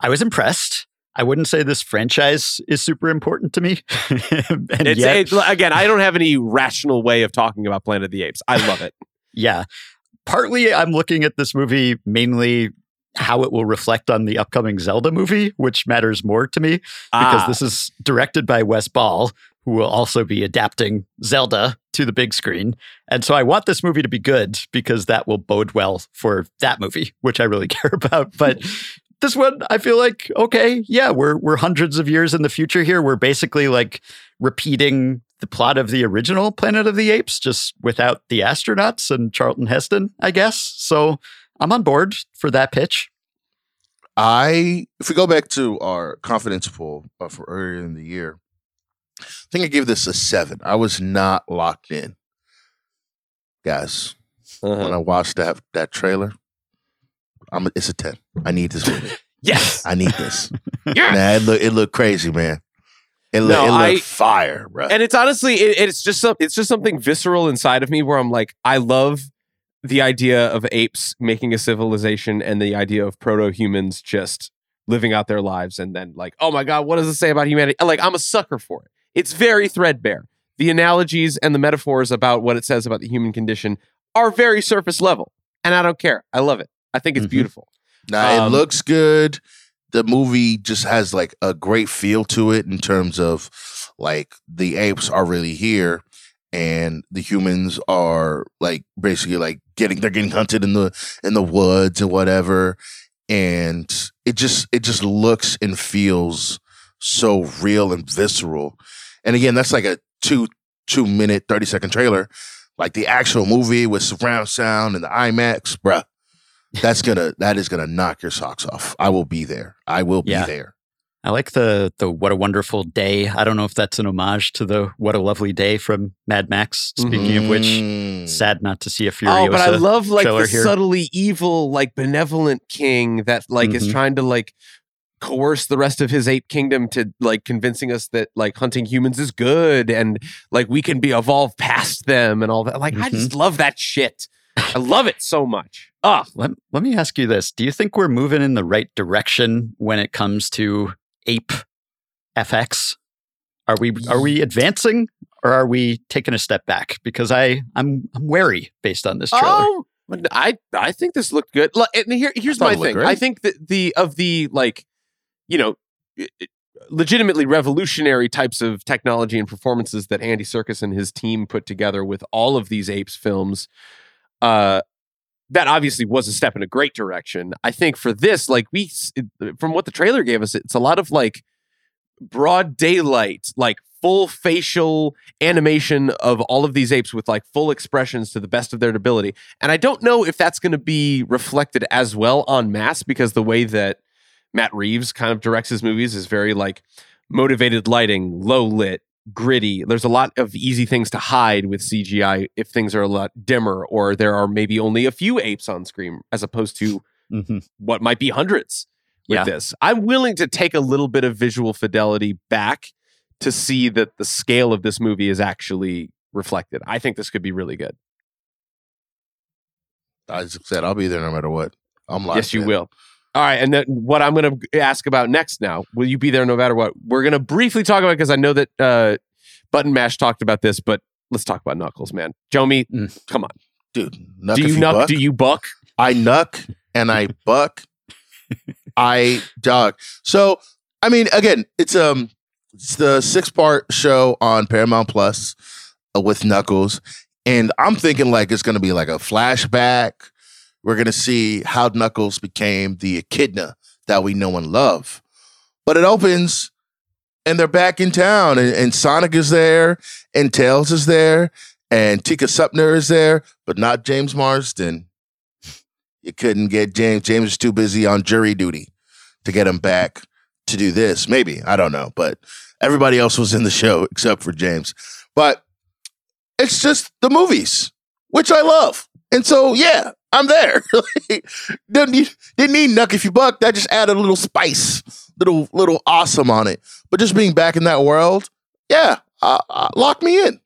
I was impressed. I wouldn't say this franchise is super important to me. and It's, yet, it's again, I don't have any rational way of talking about Planet of the Apes. I love it. Yeah. Partly I'm looking at this movie mainly how it will reflect on the upcoming Zelda movie, which matters more to me because Ah, this is directed by Wes Ball, who will also be adapting Zelda to the big screen. And so I want this movie to be good because that will bode well for that movie, which I really care about. But this one, I feel like, okay, yeah, we're we're hundreds of years in the future here. We're basically like repeating the plot of the original Planet of the Apes, just without the astronauts and Charlton Heston, I guess. So I'm on board for that pitch. I, if we go back to our confidence poll uh, for earlier in the year, I think I gave this a seven. I was not locked in, guys. uh-huh. When I watched that that trailer, I'm. A, it's a ten. I need this movie. Yes. I need this. Yeah. Man, it look it looked crazy, man. It looked No, it looked I- fire, bro. and it's honestly it, it's just some, it's just something visceral inside of me where I'm like I love the idea of apes making a civilization and the idea of proto humans just living out their lives and then like oh my god what does it say about humanity like I'm a sucker for it it's very threadbare the analogies and the metaphors about what it says about the human condition are very surface level and I don't care I love it I think it's Mhm. beautiful Now it Um, looks good. The movie just has like a great feel to it in terms of like the apes are really here and the humans are like basically like getting they're getting hunted in the in the woods and whatever. And it just it just looks and feels so real and visceral. And again that's like a two two minute 30 second trailer. Like the actual movie with surround sound and the imax bruh that's gonna that is gonna knock your socks off. I will be there. I will be Yeah. there. I like the the what a wonderful day. I don't know if that's an homage to the what a lovely day from Mad Max. Speaking of which, Mm. sad not to see a Furiosa. Oh, but I love like the here. subtly evil, like benevolent king that like is Mhm. trying to like coerce the rest of his ape kingdom to like convincing us that like hunting humans is good and like we can be evolved past them and all that. Like I Mm-hmm. just love that shit. I love it so much. Ah, Let, let me ask you this. Do you think we're moving in the right direction when it comes to ape FX? Are we are we advancing or are we taking a step back? Because I I'm I'm wary based on this trailer. Oh, I I think this looked good. Look, And here here's my thing. great. I think that the of the like, you know, legitimately revolutionary types of technology and performances that Andy Serkis and his team put together with all of these apes films, uh, that obviously was a step in a great direction. I think for this, like we, from what the trailer gave us, it's a lot of like broad daylight, like full facial animation of all of these apes with like full expressions to the best of their ability. And I don't know if that's going to be reflected as well on mass because the way that Matt Reeves kind of directs his movies is very like motivated lighting, low lit, gritty. There's a lot of easy things to hide with CGI if things are a lot dimmer or there are maybe only a few apes on screen as opposed to Mhm. what might be hundreds with Yeah. this. I'm willing to take a little bit of visual fidelity back to see that the scale of this movie is actually reflected. I think this could be really good. I just said I'll be there no matter what. I'm like, yes, you in. will. All right, and then what I'm going to ask about next now, will you be there no matter what? We're going to briefly talk about because I know that uh, Button Mash talked about this, but let's talk about Knuckles, man. Jomi, Mm. come on. dude. Do if you nuck? buck. Do you buck? I nuck and I buck. I dog. So I mean, again, it's um, it's the six part show on Paramount Plus uh, with Knuckles, and I'm thinking like it's gonna be like a flashback. We're gonna see how Knuckles became the echidna that we know and love. But it opens, and they're back in town, and, and Sonic is there, and Tails is there, and Tika Sumpter is there, but not James Marsden. You couldn't get James. James is too busy on jury duty to get him back to do this. Maybe. I don't know. But everybody else was in the show except for James. But it's just the movies, which I love. And so, yeah, I'm there. didn't, need, didn't need Nuck if you buck. That just added a little spice, little little awesome on it. But just being back in that world, yeah, uh, uh, lock me in.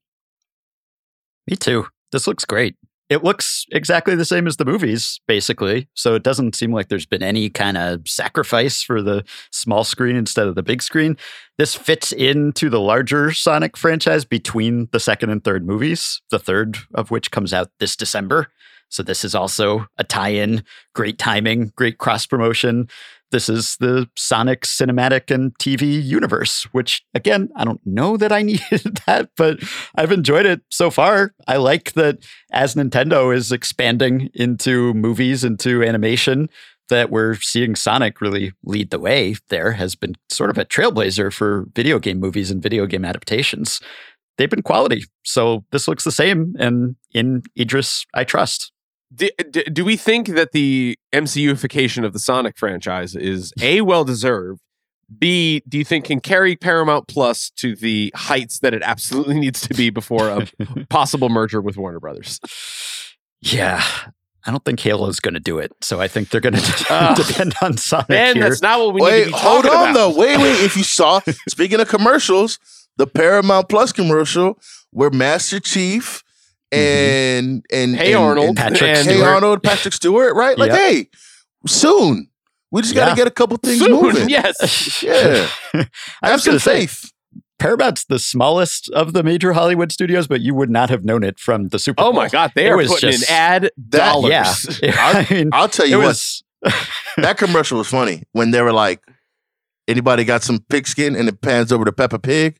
Me too. This looks great. It looks exactly the same as the movies, basically. So it doesn't seem like there's been any kind of sacrifice for the small screen instead of the big screen. This fits into the larger Sonic franchise between the second and third movies, the third of which comes out this December. So this is also a tie in, great timing, great cross promotion. This is the Sonic cinematic and TV universe, which again, I don't know that I needed that, but I've enjoyed it so far. I like that as Nintendo is expanding into movies, into animation, that we're seeing Sonic really lead the way there, has been sort of a trailblazer for video game movies and video game adaptations. They've been quality. So this looks the same. And in Idris, I trust. Do, do, do we think that the MCUification of the Sonic franchise is A, well deserved? B, do you think can carry Paramount Plus to the heights that it absolutely needs to be before a possible merger with Warner Brothers? Yeah. I don't think Halo's going to do it. So I think they're going to Ugh. depend on Sonic Man, here. that's not what we need Wait, to be hold on about. though. Wait, wait. If you saw, speaking of commercials, the Paramount Plus commercial where Master Chief Mm-hmm. and and Hey and- Arnold, and Patrick Hey Stewart. Arnold, Patrick Stewart, right? Like, Yep. hey, soon. We just got to Yeah. get a couple things Soon, moving. yes. Yeah. I Have was some going to say, faith. Paramount's the smallest of the major Hollywood studios, but you would not have known it from the Super Oh my God, they It are was putting just- in ad That- dollars. Yeah. I mean, I'll tell it you what, was. that commercial was funny when they were like, anybody got some pigskin and it pans over to Peppa Pig?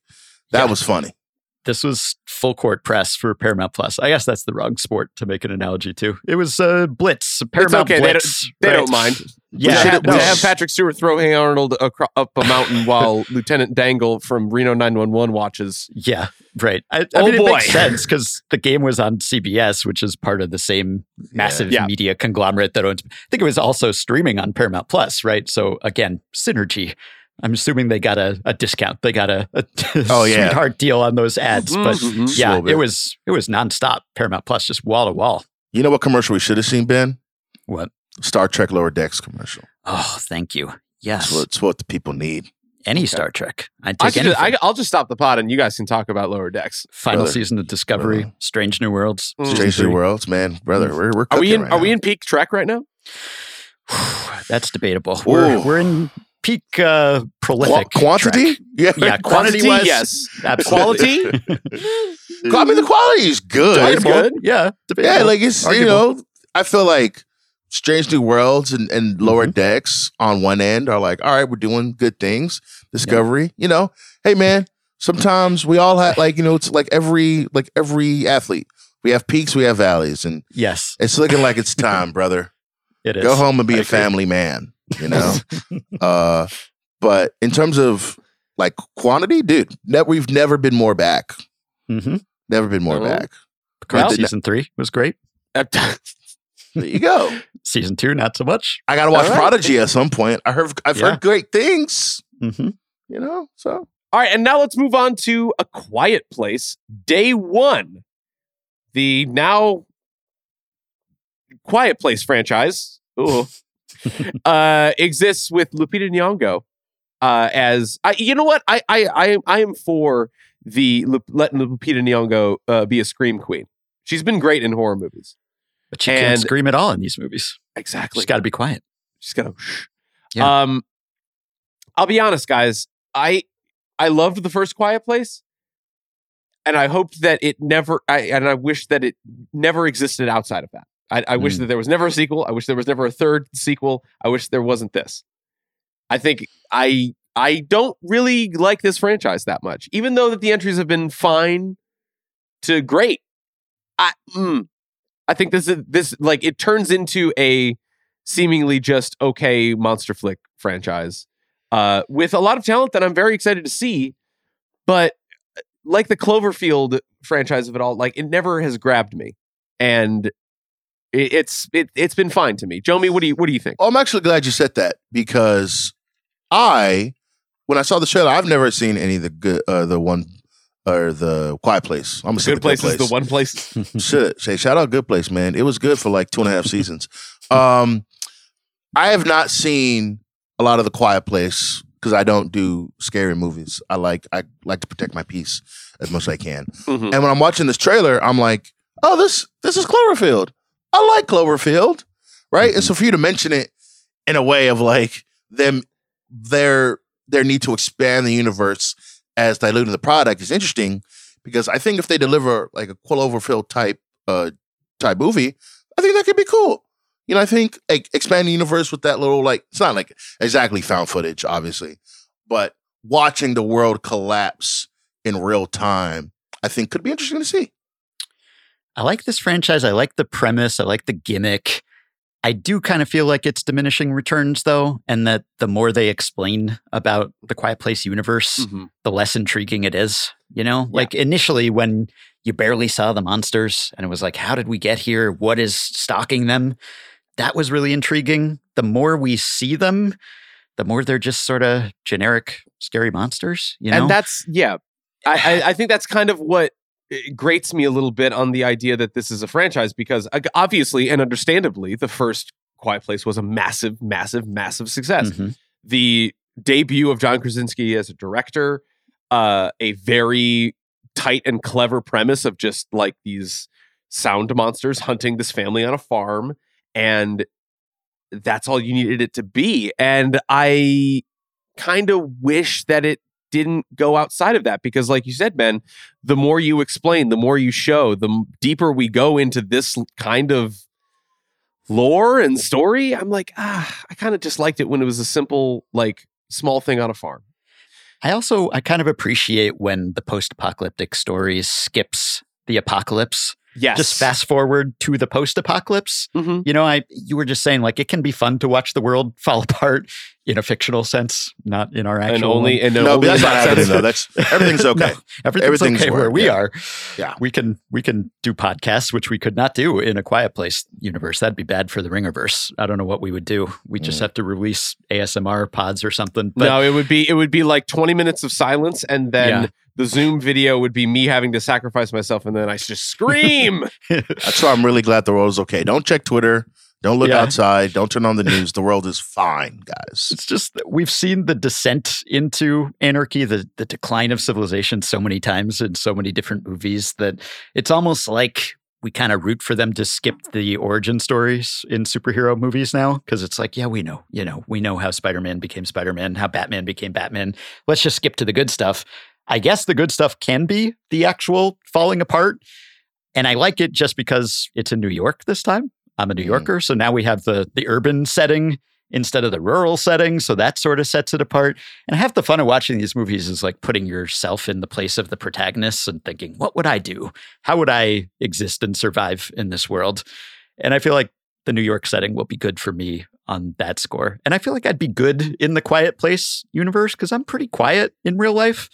That Yeah. was funny. This was full court press for Paramount Plus. I guess that's the wrong sport to make an analogy to. It was uh, Blitz, Paramount okay, they Blitz. They right? don't mind. Yeah, to, have, no. have Patrick Stewart throw Hey Arnold acro- up a mountain while Lieutenant Dangle from Reno 911 watches. Yeah, right. I, I Oh, mean, it boy. makes sense because the game was on CBS, which is part of the same massive Yeah. media conglomerate that owns. I think it was also streaming on Paramount Plus, right? So again, synergy. I'm assuming they got a, a discount. They got a, a Oh, yeah. sweetheart deal on those ads. But Mhm. yeah, Little it was it was nonstop. Paramount Plus, just wall to wall. You know what commercial we should have seen, Ben? What? Star Trek Lower Decks commercial. Oh, thank you. It's Yes, what, it's what the people need. any Okay. Star Trek. I'd I take can anything. just, I, I'll just stop the pod and you guys can talk about Lower Decks. Final Brother. season of Discovery, Brother. Strange New Worlds. Mm. Strange New. Worlds, man, brother. We're we're Are we in? right are we in peak Trek right now? That's debatable. We're, we're in peak uh, Qua- prolific quantity? Trek. Yeah, Yeah, quantity wise, yes. absolutely. Quality? I mean, the quality is good. It's good. Yeah, debatable. Yeah, like it's you know, I feel like Strange New Worlds and, and Lower Mm-hmm. Decks on one end are like, all right, we're doing good things. Discovery, you know, hey man, sometimes we all have like you know, it's like every like every athlete, we have peaks, we have valleys, and yes, it's looking like it's time, brother. it is. Go home and be I a agree. family man, you know. uh, but in terms of like quantity, dude, ne- we've never been more back. Mm-hmm. Never been more Oh. back. Picard Well- season three was great. There you go. Season two, not so much. I gotta watch All right. Prodigy at some point. I heard I've Yeah. heard great things. Mm-hmm. You know, so All right, and now let's move on to A Quiet Place. Day one, the now Quiet Place franchise ooh, uh, exists with Lupita Nyong'o uh, as I. You know what? I I I, I am for the letting Lupita Nyong'o uh, be a scream queen. She's been great in horror movies. But she And- can't scream at all in these movies. Exactly. She's got to be quiet. She's gotta. Yeah. Um, I'll be honest, guys. I I loved the first Quiet Place, and I hoped that it never. I and I wish that it never existed outside of that. I, I wish Mm. that there was never a sequel. I wish there was never a third sequel. I wish there wasn't this. I think I I don't really like this franchise that much, even though that the entries have been fine to great. I mm, I think this is this like it turns into a seemingly just okay monster flick franchise uh, with a lot of talent that I'm very excited to see. But uh, like the Cloverfield franchise of it all, like it never has grabbed me, and it, it's it, it's been fine to me. Jomi, what do you what do you think? oh, I'm actually glad you said that because I, when I saw the trailer, I've never seen any of the good, uh, the one or the Quiet Place. I'm gonna say Good the place is the one place. Should say shout out Good Place, man. It was good for like two and a half seasons. Um, I have not seen a lot of the Quiet Place because I don't do scary movies. I like I like to protect my peace as much as I can. Mhm. And when I'm watching this trailer, I'm like, oh, this this is Cloverfield. I like Cloverfield, right? And so for you to mention it in a way of like them their their need to expand the universe as diluting the product is interesting because I think if they deliver like a Cloverfield type uh type movie, I think that could be cool. You know, I think like expanding the universe with that little like it's not like exactly found footage, obviously, but watching the world collapse in real time, I think could be interesting to see. I like this franchise. I like the premise. I like the gimmick. I do kind of feel like it's diminishing returns, though, and that the more they explain about the Quiet Place universe, Mhm. the less intriguing it is. You know, like initially when you barely saw the monsters and it was like, how did we get here? What is stalking them? That was really intriguing. The more we see them, the more they're just sort of generic, scary monsters. You know, and that's yeah I i think that's kind of what uh, grates me a little bit on the idea that this is a franchise because obviously and understandably the first quiet place was a massive massive massive success Mhm. the debut of john krasinski as a director uh a very tight and clever premise of just like these sound monsters hunting this family on a farm and that's all you needed it to be and i kind of wish that it didn't go outside of that because like you said ben the more you explain the more you show the deeper we go into this kind of lore and story i'm like ah i kind of just liked it when it was a simple like small thing on a farm I also I kind of appreciate when the post-apocalyptic story skips the apocalypse. Yes Just fast forward to the post-apocalypse. Mhm. You know, I you were just saying like it can be fun to watch the world fall apart in a fictional sense, not in our actual and only and No, only that's not happening sense. though. That's everything's okay. No, everything's, Everything's okay where we yeah. are. Yeah. We can we can do podcasts, which we could not do in a quiet place universe. That'd be bad for the Ringerverse. I don't know what we would do. We just Mm. have to release ASMR pods or something. But no it would be it would be like 20 minutes of silence and then Yeah. The zoom video would be me having to sacrifice myself and then i just scream That's why I'm really glad the world is okay. Don't check Twitter. Don't look Yeah. outside. Don't turn on the news. The world is fine, guys. It's just that we've seen the descent into anarchy, the the decline of civilization so many times in so many different movies that it's almost like we kind of root for them to skip the origin stories in superhero movies now because it's like, yeah, we know, you know, we know how Spider-Man became Spider-Man, how Batman became Batman. Let's just skip to the good stuff. I guess the good stuff can be the actual falling apart. And I like it just because it's in New York this time. I'm a New Mhm. Yorker, so now we have the the urban setting instead of the rural setting. So that sort of sets it apart. And half the fun of watching these movies is like putting yourself in the place of the protagonists and thinking, what would I do? How would I exist and survive in this world? And I feel like the New York setting will be good for me on that score. And I feel like I'd be good in the quiet place universe because I'm pretty quiet in real life.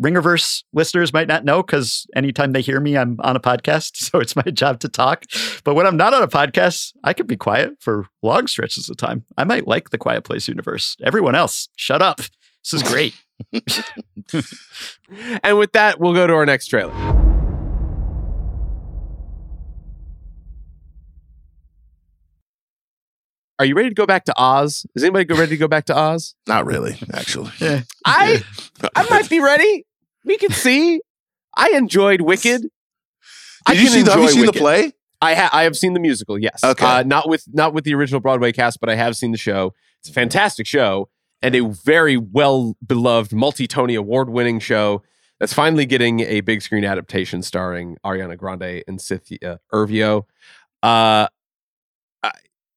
Ringerverse listeners might not know because anytime they hear me, I'm on a podcast. So it's my job to talk. But when I'm not on a podcast, I could be quiet for long stretches of time. I might like the quiet place universe. Everyone else, shut up. This is great. And with that, we'll go to our next trailer. Are you ready to go back to Oz? Is anybody ready to go back to Oz? Not really, actually. I I might be ready. We can see. I enjoyed Wicked. I Did you see the, have you enjoy seen the play? I ha- I have seen the musical. Yes. Okay. Uh, not with not with the original Broadway cast, but I have seen the show. It's a fantastic show and a very well beloved, multi Tony award winning show that's finally getting a big screen adaptation starring Ariana Grande and Cynthia Erivo. Uh, I, I-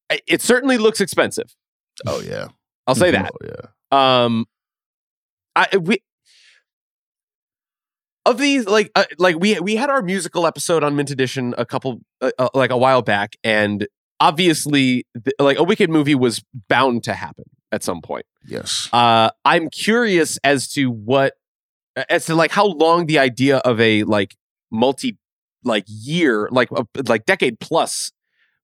it certainly looks expensive. Oh yeah. I'll say that. Oh, yeah. Um, I we of these like uh, like we we had our musical episode on Mint Edition a couple uh, uh, like a while back, and obviously th- like a Wicked movie was bound to happen at some point. Yes. Uh, I'm curious as to what as to like how long the idea of a like multi like year like a, like decade plus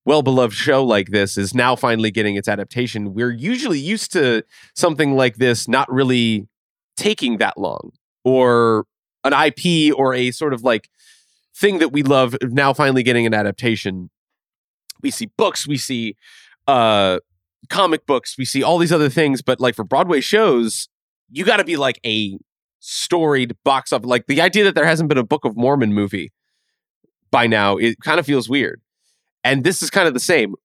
well beloved show like this is now finally getting its adaptation. We're usually used to something like this not really taking that long or an IP or a sort of like thing that we love now finally getting an adaptation. We see books, we see uh comic books, we see all these other things, but like for Broadway shows, you got to be like a storied box office. Like the idea that there hasn't been a Book of Mormon movie by now, it kind of feels weird. And this is kind of the same.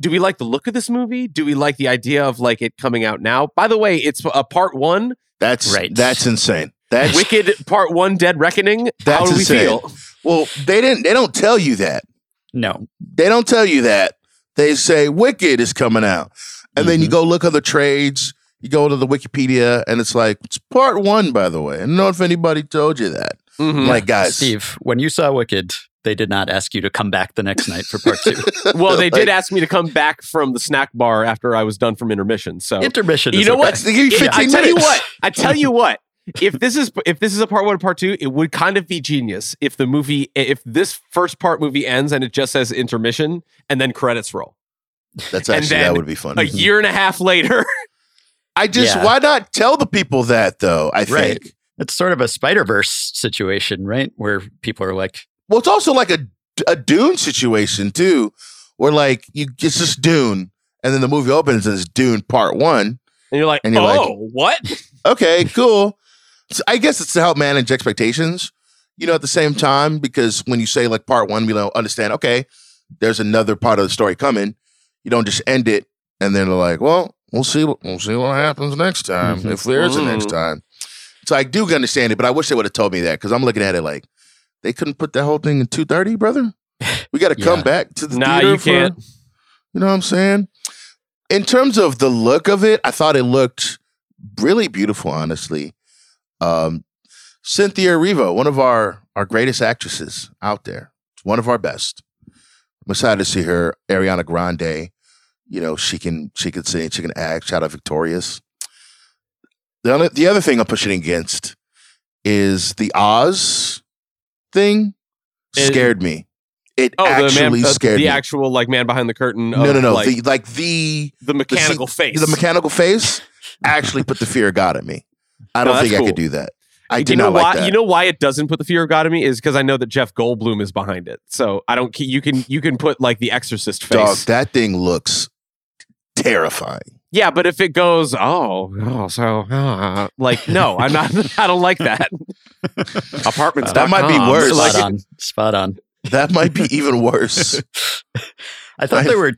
Do we like the look of this movie? Do we like the idea of like it coming out now? By the way, it's a part one, That's Right. That's insane. That's Wicked Part One, Dead Reckoning. How do we insane. feel? well. They didn't. They don't tell you that. No. They don't tell you that. They say Wicked is coming out, and then you go look at the trades. You go to the Wikipedia, and it's like it's part one. By the way, I don't know if anybody told you that. Mhm. I'm like guys, Steve, when you saw Wicked, they did not ask you to come back the next night for part two. Well, they did Like, ask me to come back from the snack bar after I was done from intermission. So Intermission. You is know okay. what? That's- they give you Yeah, I tell you what. I tell you what. If this is if this is a part one, part two, it would kind of be genius if the movie if this first part movie ends and it just says intermission and then credits roll. That's And actually that would be fun. A mm-hmm. year and a half later, I just Yeah. why not tell the people that though? I Right. think. It's sort of a Spider Verse situation, right? Where people are like, Well, it's also like a a Dune situation too, where like you it's just Dune, and then the movie opens and it's Dune Part One. and you're like, And you're oh, like- what? Okay, cool. So I guess it's to help manage expectations, you know, at the same time, because when you say like part one, we don't understand, okay, there's another part of the story coming. You don't just end it and then they're like, well, we'll see what we'll see what happens next time, Mhm. if there's a next time. So I do understand it, but I wish they would have told me that because I'm looking at it like they couldn't put that whole thing in 230, brother. We got to come Yeah. back to the Nah, theater you for- can't. you know what I'm saying? In terms of the look of it, I thought it looked really beautiful, honestly. Um, Cynthia Erivo, one of our, our greatest actresses out there, It's one of our best. I'm excited to see her. Ariana Grande, you know, she can she can sing, she can act. Shout out Victorious. The other, the other thing I'm pushing against is the Oz thing. It- Scared me. It Oh, the actually man, uh, scared the me. actual like man behind the curtain. no, of, no, no. Like, the, like the the mechanical the, face. The mechanical face actually put the fear of God in me. I don't think that's I could do that. I you did know not why? like that. You know why it doesn't put the fear of God in me is because I know that Jeff Goldblum is behind it. So I don't. You can you can put like the Exorcist face. dog, that thing looks terrifying. Yeah, but if it goes, oh, oh, so uh, like no, I'm not. I don't like that. Apartments. That might be worse. Spot Like- on. Spot on. That might be even worse. I thought I- there were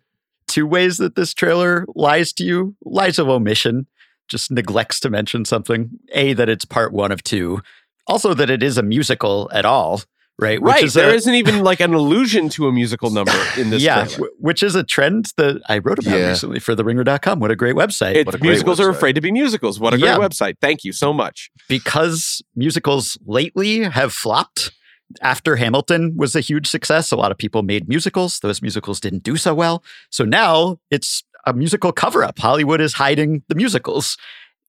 two ways that this trailer lies to you. Lies of omission, just neglects to mention something. A, that it's part one of two. Also, that it is a musical at all, right? Right. is There a, not even like an allusion to a musical number in this yeah, w- which is a trend that I wrote about Yeah. recently for theringer.com. What a great website. What a great musicals are afraid to be musicals. What a Yeah. great website. Thank you so much. because musicals lately have flopped. After Hamilton was a huge success, a lot of people made musicals. Those musicals didn't do so well. So now it's a musical cover up. Hollywood is hiding the musicals.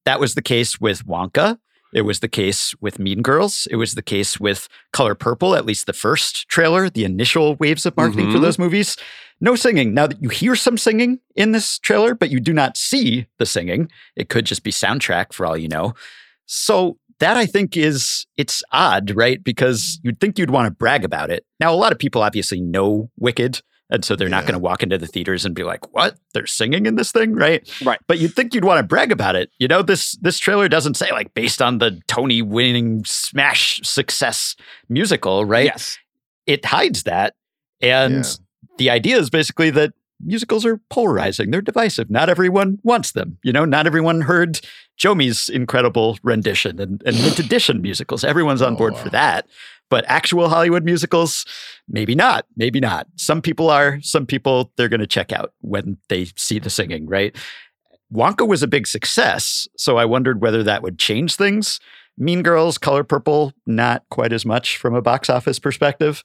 That was the case with Wonka. It was the case with Mean Girls. It was the case with Color Purple, at least the first trailer, the initial waves of marketing for Mhm. those movies. No singing. Now that you hear some singing in this trailer, but you do not see the singing, it could just be soundtrack for all you know. So that I think is it's odd, right? Because you'd think you'd want to brag about it. Now a lot of people obviously know Wicked, and so they're not going to walk into the theaters and be like, "What? They're singing in this thing?" Right? Right. But you'd think you'd want to brag about it. You know, this this trailer doesn't say like based on the Tony winning smash success musical, right? Yes. It hides that. And Yeah. the idea is basically that musicals are polarizing. They're divisive. Not everyone wants them. You know, not everyone heard Jomi's incredible rendition and, and mint edition musicals. Everyone's on oh, board Oh, for that. But actual Hollywood musicals, maybe not. Maybe not. Some people are, some people they're going to check out when they see the singing, right? Wonka was a big success. So I wondered whether that would change things. Mean Girls, Color Purple, not quite as much from a box office perspective.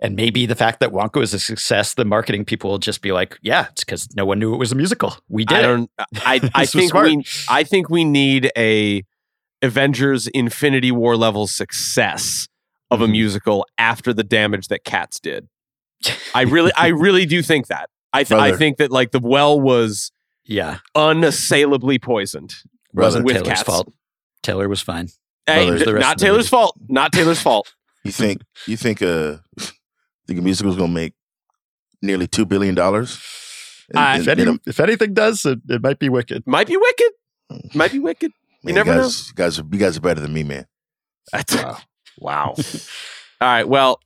And maybe the fact that Wonka was a success, the marketing people will just be like, yeah, it's because no one knew it was a musical. We did." I don't. I I think we. I think we need a Avengers Infinity War level success of a Mhm. musical after the damage that Cats did. I really, I really do think that. I th- I think that like the well was Yeah. unassailably poisoned. Wasn't With Taylor's Cats. fault. Taylor was fine. Hey, Brothers. d- The rest not Taylor's movie. fault. Not Taylor's fault. You think you think uh think a musical's gonna make nearly two billion dollars? Uh, if, any, if anything does, it, it might be wicked. Might be wicked. Might be wicked. you never know. guys, You guys, are, you guys are better than me, man. That's, Wow. Wow. All right. Well,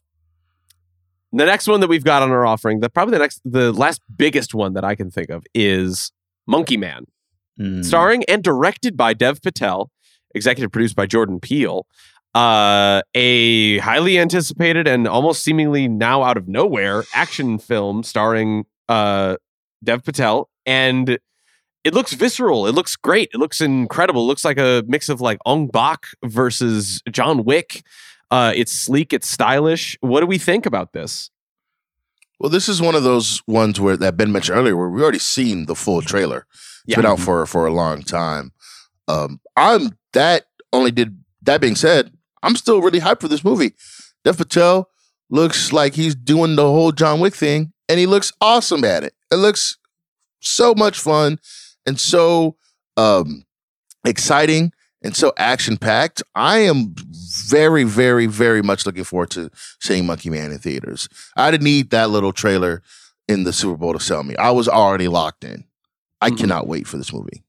the next one that we've got on our offering, the probably the next, the last biggest one that I can think of is Monkey Man, Mm. starring and directed by Dev Patel, executive produced by Jordan Peele. Uh, a highly anticipated and almost seemingly now out of nowhere action film starring uh Dev Patel, and it looks visceral. It looks great. It looks incredible. It looks like a mix of like Ong Bak versus John Wick. Uh, it's sleek. It's stylish. What do we think about this? Well, this is one of those ones where that Ben mentioned earlier, where we already seen the full trailer. It's Yeah. been out for for a long time. Um, I'm that only did that being said, I'm still really hyped for this movie. Dev Patel looks like he's doing the whole John Wick thing, and he looks awesome at it. It looks so much fun and so um exciting and so action packed. I am very, very, very much looking forward to seeing Monkey Man in theaters. I didn't need that little trailer in the Super Bowl to sell me. I was already locked in. I Mhm. cannot wait for this movie.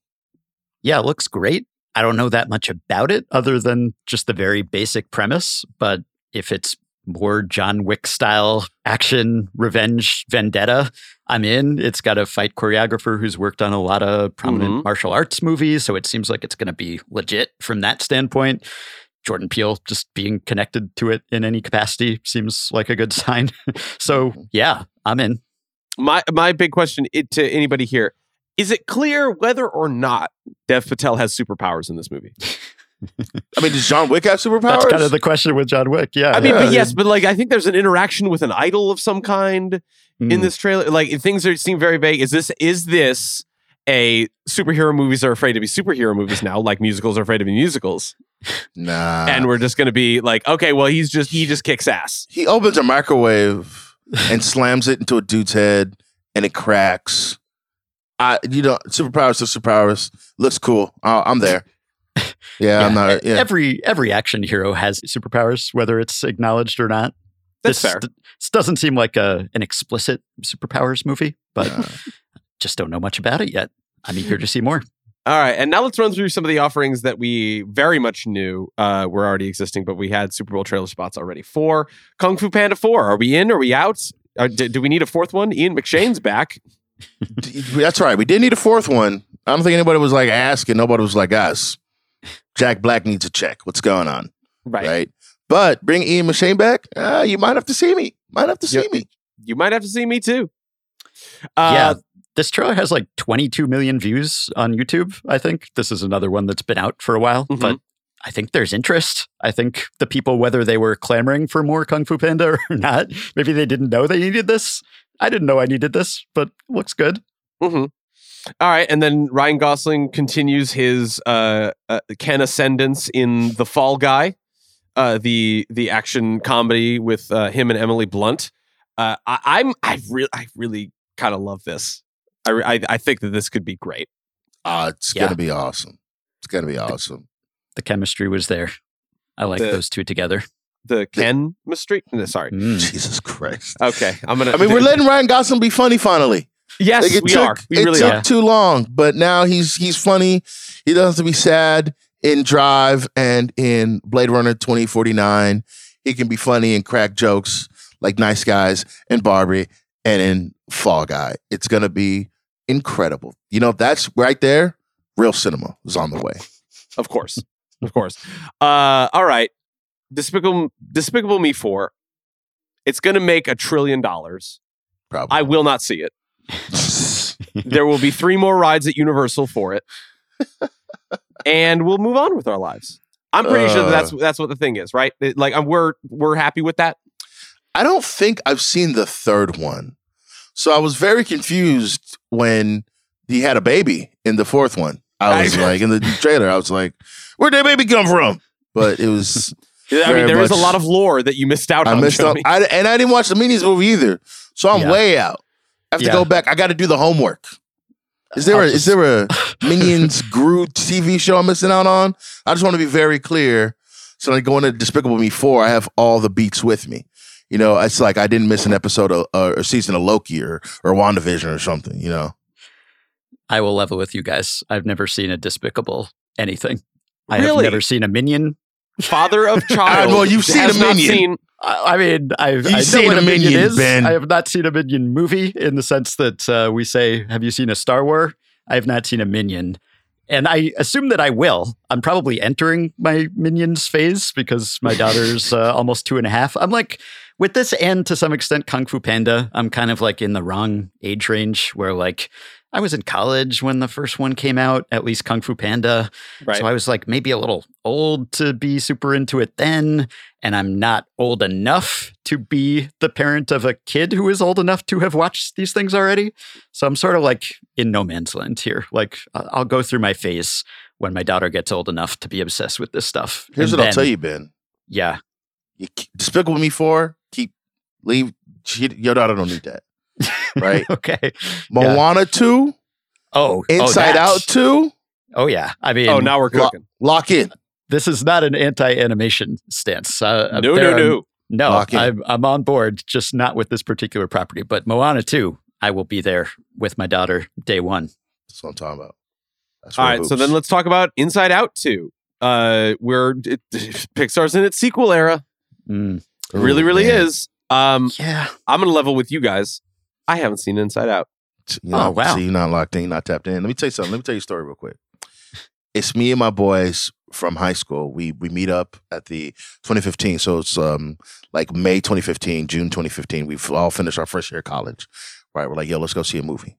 Yeah, it looks great. I don't know that much about it other than just the very basic premise. But if it's more John Wick style action, revenge, vendetta, I'm in. It's got a fight choreographer who's worked on a lot of prominent Mhm. martial arts movies. So it seems like it's going to be legit from that standpoint. Jordan Peele just being connected to it in any capacity seems like a good sign. so yeah, I'm in. My my big question to anybody here is: It clear whether or not Dev Patel has superpowers in this movie? I mean, does John Wick have superpowers? That's kind of the question with John Wick. Yeah. I mean, Yeah, but yes, but like I think there's an interaction with an idol of some kind in Mm. this trailer. Like things are seem very vague. Is this is this a superhero movies are afraid to be superhero movies now, like musicals are afraid to be musicals, nah. and we're just going to be like, okay, well he's just he just kicks ass. he opens a microwave and slams it into a dude's head, and it cracks. I, you know, superpowers to superpowers looks cool. Uh, I'm there. Yeah, I'm not. Yeah. Every every action hero has superpowers, whether it's acknowledged or not. That's this, fair. This doesn't seem like a an explicit superpowers movie, but Uh, just don't know much about it yet. I'm eager to see more. All right, and now let's run through some of the offerings that we very much knew uh, were already existing, but we had Super Bowl trailer spots already for Kung Fu Panda Four. Are we in? Are we out? Uh, do, do we need a fourth one? Ian McShane's back. that's right. We did need a fourth one. I don't think anybody was like asking. Nobody was like us. Jack Black needs a check. What's going on? Right. Right. But bring Ian McShane back. Uh, you might have to see me. Might have to see Yep. me. You might have to see me too. Uh, yeah, this trailer has like 22 million views on YouTube. I think this is another one that's been out for a while, Mhm. but I think there's interest. I think the people, whether they were clamoring for more Kung Fu Panda or not, maybe they didn't know they needed this. I didn't know I needed this, but it looks good. mhm. All right, and then Ryan Gosling continues his uh, uh, Ken ascendance in The Fall Guy, uh, the the action comedy with uh, him and Emily Blunt. Uh, I, I'm I really I really kind of love this. I, re- I I think that this could be great. Uh, it's Yeah. gonna be awesome. It's gonna be awesome. The chemistry was there. I like The- those two together. The Ken mystery. No, sorry. Mm. Jesus Christ. Okay, I'm gonna. I mean, we're letting Ryan Gosling be funny finally. Yes, Like, it we took, are. We it really took are. too long, but now he's he's funny. He doesn't have to be sad in Drive and in Blade Runner 2049. He can be funny and crack jokes like Nice Guys and Barbie and in Fall Guy. It's gonna be incredible. You know, that's right there. Real cinema is on the way. Of course, of course. Uh, all right. Despicable, Despicable Me Four. It's going to make a trillion dollars. Probably. I will not see it. There will be three more rides at Universal for it, and we'll move on with our lives. I'm pretty sure that that's that's what the thing is, right? It- like, um, we're we're happy with that. I don't think I've seen the third one. So I was very confused when he had a baby in the fourth one. I was like, in the trailer, I was like, where'd that baby come from? But it was, I mean, there is a lot of lore that you missed out I on. missed out. I, and I didn't watch the Minions movie either. So I'm Yeah. way out. I have to go back. I got to do the homework. Is there, I'll a, is there a Minions Groot TV show I'm missing out on? I just want to be very clear. So like going to Despicable Me 4, I have all the beats with me. You know, it's like I didn't miss an episode of, uh, or season of Loki or, or WandaVision or something, you know? I will level with you guys. I've never seen a despicable anything. I Really? have never seen a minion. Father of child. well, you've seen a Minion. seen- I mean, I've, You've I know seen what a a minion, Minion, is. Ben. I have not seen a minion movie in the sense that uh, we say, "Have you seen a Star Wars?" I have not seen a minion, and I assume that I will. I'm probably entering my minions phase because my daughter's uh, almost two and a half. I'm like with this, and to some extent, Kung Fu Panda. I'm kind of like in the wrong age range where like. I was in college when the first one came out, at least Kung Fu Panda. Right. So I was like maybe a little old to be super into it then. And I'm not old enough to be the parent of a kid who is old enough to have watched these things already. So I'm sort of like in no man's land here. Like I- I'll go through my phase when my daughter gets old enough to be obsessed with this stuff. Here's And what I'll tell you, Ben. Yeah. You, keep- Despicable Me 4, keep, leave, she, your daughter don't need that. Right? okay. Moana 2, Oh, oh Inside oh, Out that. 2, Oh yeah. I mean, oh, now we're Lo- cooking. lock in. This is not an anti-animation stance. Uh, no, there no, no. No, Lock. I'm, I'm on board, just not with this particular property. But Moana 2, I will be there with my daughter day one. That's what I'm talking about. That's All where right, it so then let's talk about Inside Out 2. Uh, where it, Pixar's in its sequel era. Mm. It really, really man. is. Um, Yeah. I'm gonna level with you guys. I haven't seen Inside Out. You know, Oh, wow. See, you're not locked in, you're not tapped in. Let me tell you something. Let me tell you a story real quick. It's me and my boys from high school. We we meet up at the 2015. So it's um like May 2015, June 2015. We've all finished our first year of college. Right. We're like, yo, let's go see a movie.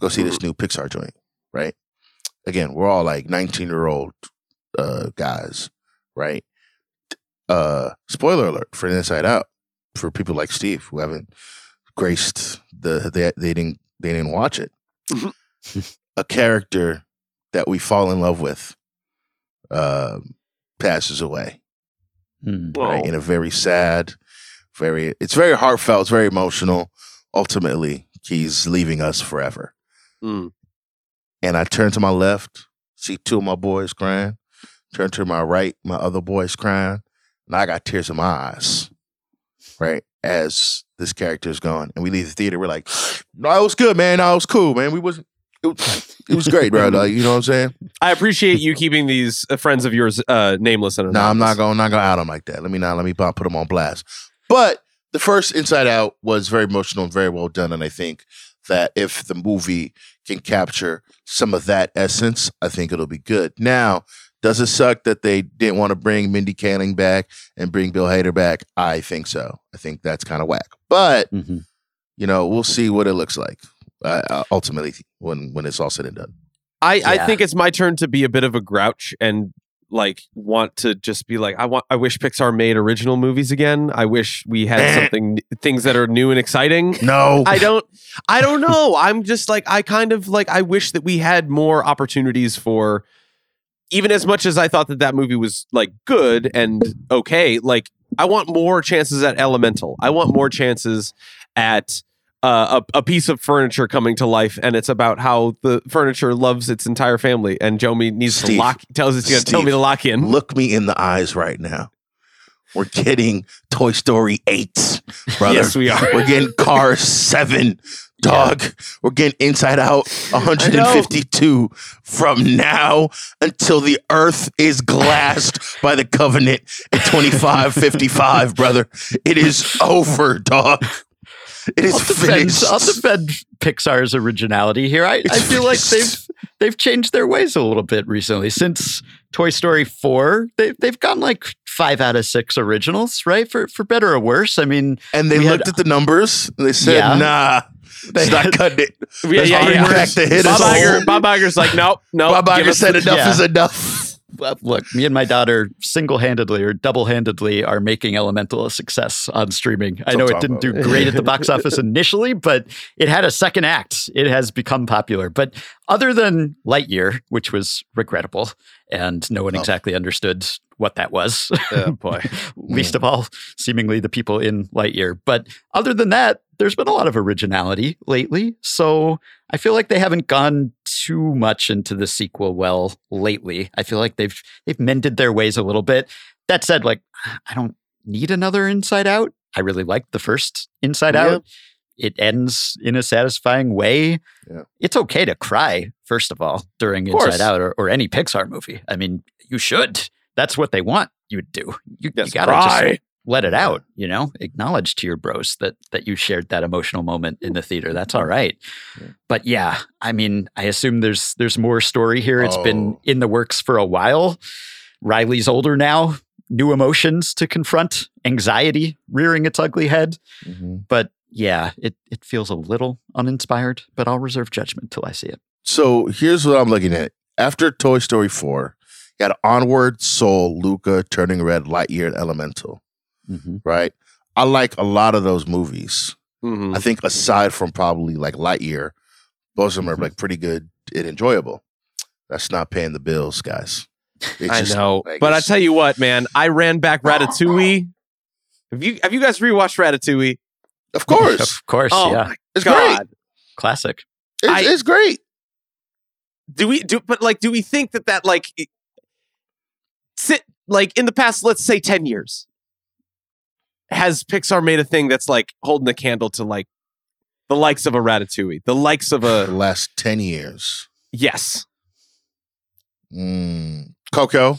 Let's go see this new Pixar joint. Right. Again, we're all like 19 year old uh guys. Right. Uh spoiler alert for Inside Out for people like Steve who haven't graced the they they didn't they didn't watch it. a character that we fall in love with um passes away Mm. right in a very sad very it's very heartfelt it's very emotional ultimately he's leaving us forever Mm. and i turn to my left see two of my boys crying Turn to my right, my other boy's crying, and I got tears in my eyes. Right as this character is gone, and we leave the theater, we're like, "No, it was good, man. No, it was cool, man. We wasn't. It was, it was great, bro. Like, you know what I'm saying? I appreciate you keeping these uh, friends of yours uh, nameless and No, I'm not going. Not going to out them like that. Let me not. Let me not put them on blast. But the first Inside Out was very emotional and very well done, and I think that if the movie can capture some of that essence, I think it'll be good. Now, does it suck that they didn't want to bring Mindy Kaling back and bring Bill Hader back? I think so. I think that's kind of whack. But Mhm. you know, we'll see what it looks like uh, uh, ultimately when when it's all said and done. I, I think it's my turn to be a bit of a grouch and like want to just be like I want I wish Pixar made original movies again. I wish we had Eh. something things that are new and exciting. No, I don't I don't know. I'm just like I kind of like I wish that we had more opportunities for even as much as I thought that that movie was like good and okay, like I want more chances at Elemental. I want more chances at uh, a, a piece of furniture coming to life, and it's about how the furniture loves its entire family, and Jomi needs to Steve. lock. Tells us to tell me to lock in. Look me in the eyes right now. We're getting Toy Story 8, brother. Yes, we are. We're getting Cars 7, dog. We're getting Inside Out 152 from now until the earth is glassed by the covenant at 2555, brother. It is over, dog. It is I'll defend, finished. I'll defend Pixar's originality here. I, I It's feel like they've they've changed their ways a little bit recently. Since Toy Story 4, they they've gone like five out of six originals, right? For for better or worse. I mean, and they we had- looked at the numbers and they said, Yeah. nah, They it's not cutting it. Yeah, Let's yeah, yeah. back the hit Bob. Iger, Bob Iger's like, nope, nope. Bob give Iger said enough yeah. is enough. Look, me and my daughter single handedly or double handedly are making Elemental a success on streaming. I know it didn't do great at the box office initially, but it had a second act. It has become popular. But other than Lightyear, which was regrettable, and no one Oh. exactly understood what that was. Oh, boy. least of all, seemingly the people in Lightyear. But other than that, there's been a lot of originality lately. So I feel like they haven't gone too much into the sequel well lately. I feel like they've they've mended their ways a little bit. That said, like I don't need another Inside Out. I really liked the first Inside. Out. It ends in a satisfying way. Yeah. It's okay to cry, first of all, during Of. Inside Out or, or any Pixar movie. I mean, you should. That's what they want you to do. You, Yes, you gotta cry. just let it out, you know, acknowledge to your bros that that you shared that emotional moment in the theater. That's all right. Yeah. But yeah, I mean, I assume there's there's more story here. It's been Oh. in the works for a while. Riley's older now, new emotions to confront, anxiety rearing its ugly head. Mm-hmm. But yeah, it it feels a little uninspired, but I'll reserve judgment till I see it. So here's what I'm looking at. After Toy Story 4, you got Onward, Soul, Luca, Turning Red, Lightyear, and Elemental, right? I like a lot of those movies. Mhm. I think aside from probably like Lightyear, most of them are like pretty good and enjoyable. That's not paying the bills, guys. It's I just, know, like, but I tell you what, man, I ran back Ratatouille. Have you have you guys rewatched Ratatouille? Of course. Of course, Oh yeah. It's god! great. Classic. It's, I- it's great. Do we do? But like, do we think that that like sit like in the past? Let's say ten years. Has Pixar made a thing that's like holding a candle to like the likes of a Ratatouille, the likes of The a last 10 years. yes, Mm. Coco.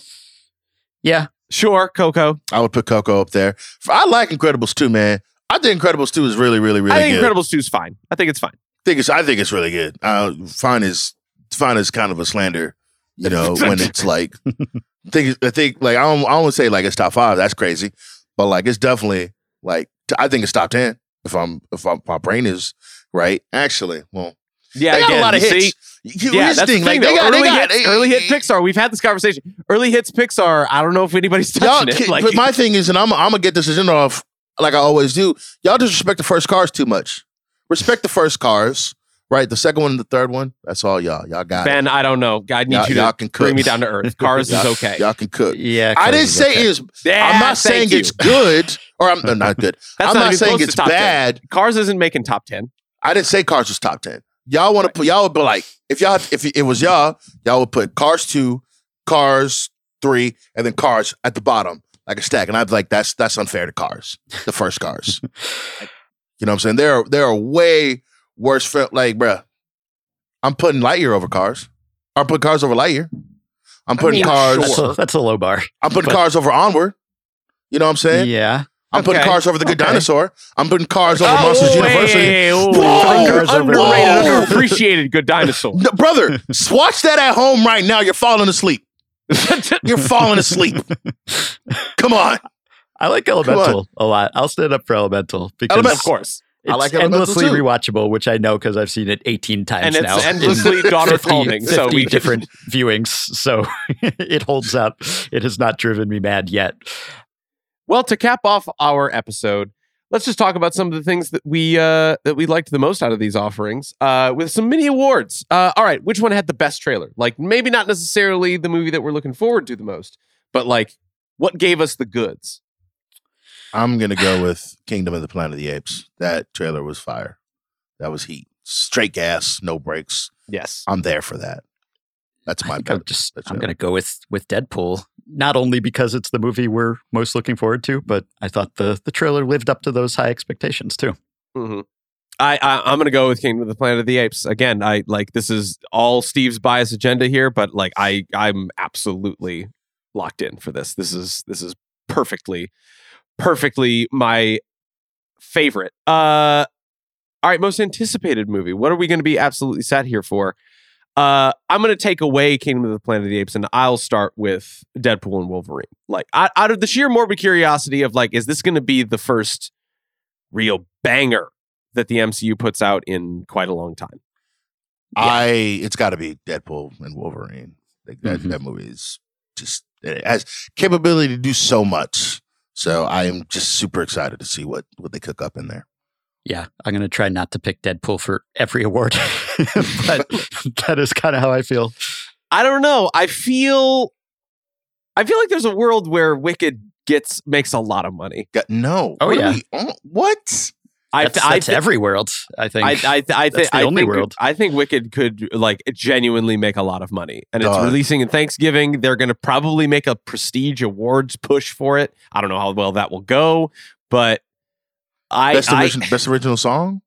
Yeah. sure, Coco. I would put Coco up there. I like Incredibles 2, man. I think Incredibles 2 is really, really, really good. I think good. Incredibles two is fine. I think it's fine. think it's I think it's really good. Uh, fine is fine is kind of a slander, you know, when it's like I think I think like I don't I don't say like it's top five. That's crazy, but like it's definitely like I think it's top ten if I'm if I'm, my brain is right. Actually, well, Yeah, they got again, a lot of hits. see? You- Yeah, that's the thing. Like they got, early, they got, hit, early hit Pixar. We've had this conversation. Early hits Pixar. I don't know if anybody's touching it. Like, but my thing is, and I'm I'm gonna get this agenda off like I always do. Y'all disrespect the first cars too much. Respect the first cars, right? The second one and the third one. That's all y'all. Y'all got it. Ben, I don't know. I need Y'all- you y'all to can cook. bring me down to earth. Cars is okay. Y'all can cook. Yeah. I didn't say okay. it's. Yeah, I'm not saying you. it's good, or I'm uh, not good. I'm not not saying it's top 10. bad. Cars isn't making top ten. I didn't say Cars was top ten. Y'all want to put y'all would be like if y'all if it was y'all y'all would put Cars two, Cars three, and then Cars at the bottom, like a stack. And I'd be like, that's that's unfair to Cars, the first Cars. you know what I'm saying? There are there are way worse film. Like, bruh, I'm putting Lightyear over Cars. I'm putting Cars over Lightyear. I'm putting mean, Cars. That's a, that's a low bar. I'm putting but- Cars over Onward. You know what I'm saying? Yeah. I'm putting Cars over the Good Okay. Dinosaur. I'm putting Cars over Oh, Monsters hey, University. hey, whoa, Whoa, Cars over- underrated, underappreciated good dinosaur. No, brother, watch that at home right now. You're falling asleep. You're falling asleep. Come on. I like. Elemental a lot. I'll stand up for Elemental because Element- of course. It's I like Elemental endlessly rewatchable, which I know because I've seen it 18 times And it's now. in endlessly daughter 50 calming, so we- different viewings. So it holds up. It has not driven me mad yet. Well, to cap off our episode, let's just talk about some of the things that we uh, that we liked the most out of these offerings uh, with some mini awards. Uh, all right, which one had the best trailer? Like maybe not necessarily the movie that we're looking forward to the most, but like what gave us the goods? I'm gonna go with Kingdom of the Planet of the Apes. That trailer was fire. That was heat. Straight gas, no brakes. Yes. I'm there for that. That's my I'm just That's I'm it. going to go with with Deadpool. Not only because it's the movie we're most looking forward to, but I thought the the trailer lived up to those high expectations too. hmm I, I I'm gonna go with Kingdom of the Planet of the Apes again. I like this is all Steve's bias agenda here, but like I I'm absolutely locked in for this. This is this is perfectly perfectly my favorite. Uh, all right, most anticipated movie. What are we going to be absolutely sat here for? Uh, I'm going to take away Kingdom of the Planet of the Apes, and I'll start with Deadpool and Wolverine. Like, out, out of the sheer morbid curiosity of like, is this going to be the first real banger that the MCU puts out in quite a long time? I it's got to be Deadpool and Wolverine. Like that, Mhm. that movie is just it has capability to do so much. So I am just super excited to see what what they cook up in there. Yeah, I'm going to try not to pick Deadpool for every award, but that is kind of how I feel. I don't know. I feel, I feel like there's a world where Wicked gets makes a lot of money. No. Oh, What yeah. we? Oh, what? I, That's, I, that's thi- every world, I think. I, I, I, That's think the I only think, world. I think Wicked could like genuinely make a lot of money, and it's Dog. releasing in Thanksgiving. They're going to probably make a prestige awards push for it. I don't know how well that will go, but I, best, I original, best original song?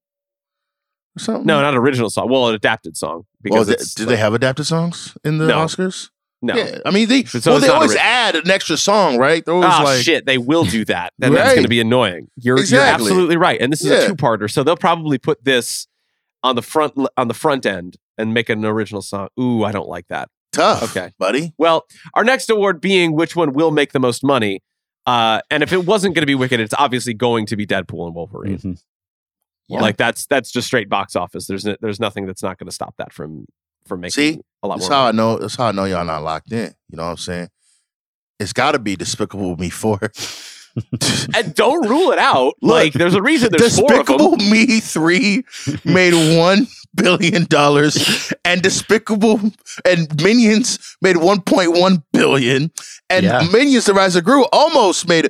Or something? no, not original song. Well, an adapted song Well, because they- it's did like- they have adapted songs in the No. Oscars? No. Yeah, I mean they. So well, they always original. add an extra song, right? They're always Oh like, shit! They will do that. Then that's going to be annoying. You're, you're absolutely right. And this is Yeah. a two-parter, so they'll probably put this on the front on the front end and make an original song. Ooh, I don't like that. tough. Okay. buddy. Well, our next award being which one will make the most money. Uh, and if it wasn't going to be Wicked, it's obviously going to be Deadpool and Wolverine. Mhm. Like that's that's just straight box office. There's no, there's nothing that's not going to stop that from from making See, a lot That's more. how I know. That's how I know y'all not locked in. You know what I'm saying? It's got to be Despicable Me Four. And don't rule it out. Look, like there's a reason there's four of them. Despicable Me Three made one billion dollars, and Despicable and Minions made one point one billion, and Yeah. Minions: The Rise of Gru almost made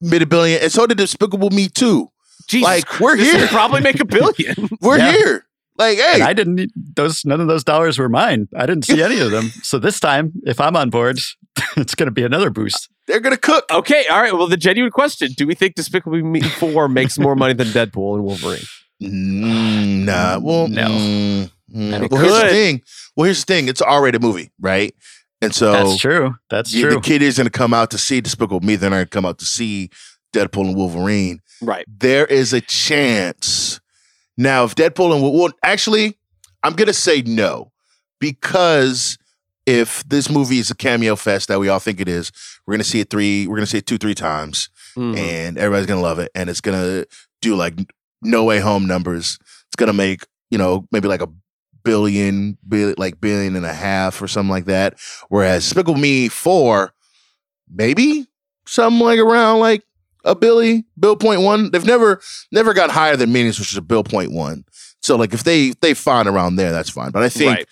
made a billion, and so did Despicable Me Two. Jesus Like we're here, probably make a billion. we're Yeah. here. Like hey, And I didn't need those. None of those dollars were mine. I didn't see any of them. So this time, if I'm on board, it's going to be another boost. they're gonna cook. okay, all right. Well, the genuine question: Do we think Despicable Me Four makes more money than Deadpool and Wolverine? Mm, nah, well, No. mm, mm. I don't Well, here's the could. thing. Well, here's the thing. It's an R-rated movie, right? And so That's true. That's yeah, true. the kid is going to come out to see Despicable Me. They're not going to come out to see Deadpool and Wolverine. Right. There is a chance. Now, if Deadpool and well, actually, I'm going to say no because if this movie is a cameo fest that we all think it is, we're going to see it three. We're going to see it two, three times, Mhm. and everybody's going to love it, and it's going to do like No Way Home numbers. It's going to make you know maybe like a billion, like billion and a half or something like that. Whereas Despicable Me four, maybe something like around like a Billy, Bill point one. They've never never got higher than Minions, which is a Bill point one. So like if they they find around there, that's fine. But I think Right.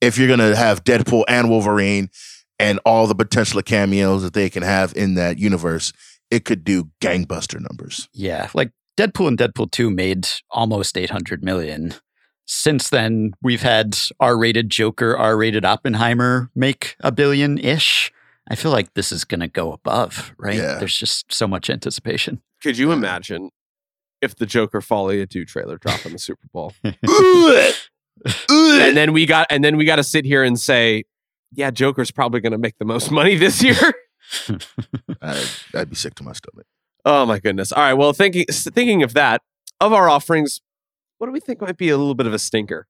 if you're gonna have Deadpool and Wolverine and all the potential cameos that they can have in that universe, it could do gangbuster numbers. Yeah, like Deadpool and Deadpool 2 made almost 800 million. Since then, we've had R rated Joker, R rated Oppenheimer make a billion ish. I feel like this is going to go above, right? Yeah. There's just so much anticipation. Could you imagine if the Joker Folie à Deux trailer dropped in the Super Bowl? Ugh. Ugh. and then we got and then we got to sit here and say, yeah, Joker's probably going to make the most money this year. I'd, I'd be sick to my stomach. oh my goodness. All right, well, thinking thinking of that, of our offerings, what do we think might be a little bit of a stinker?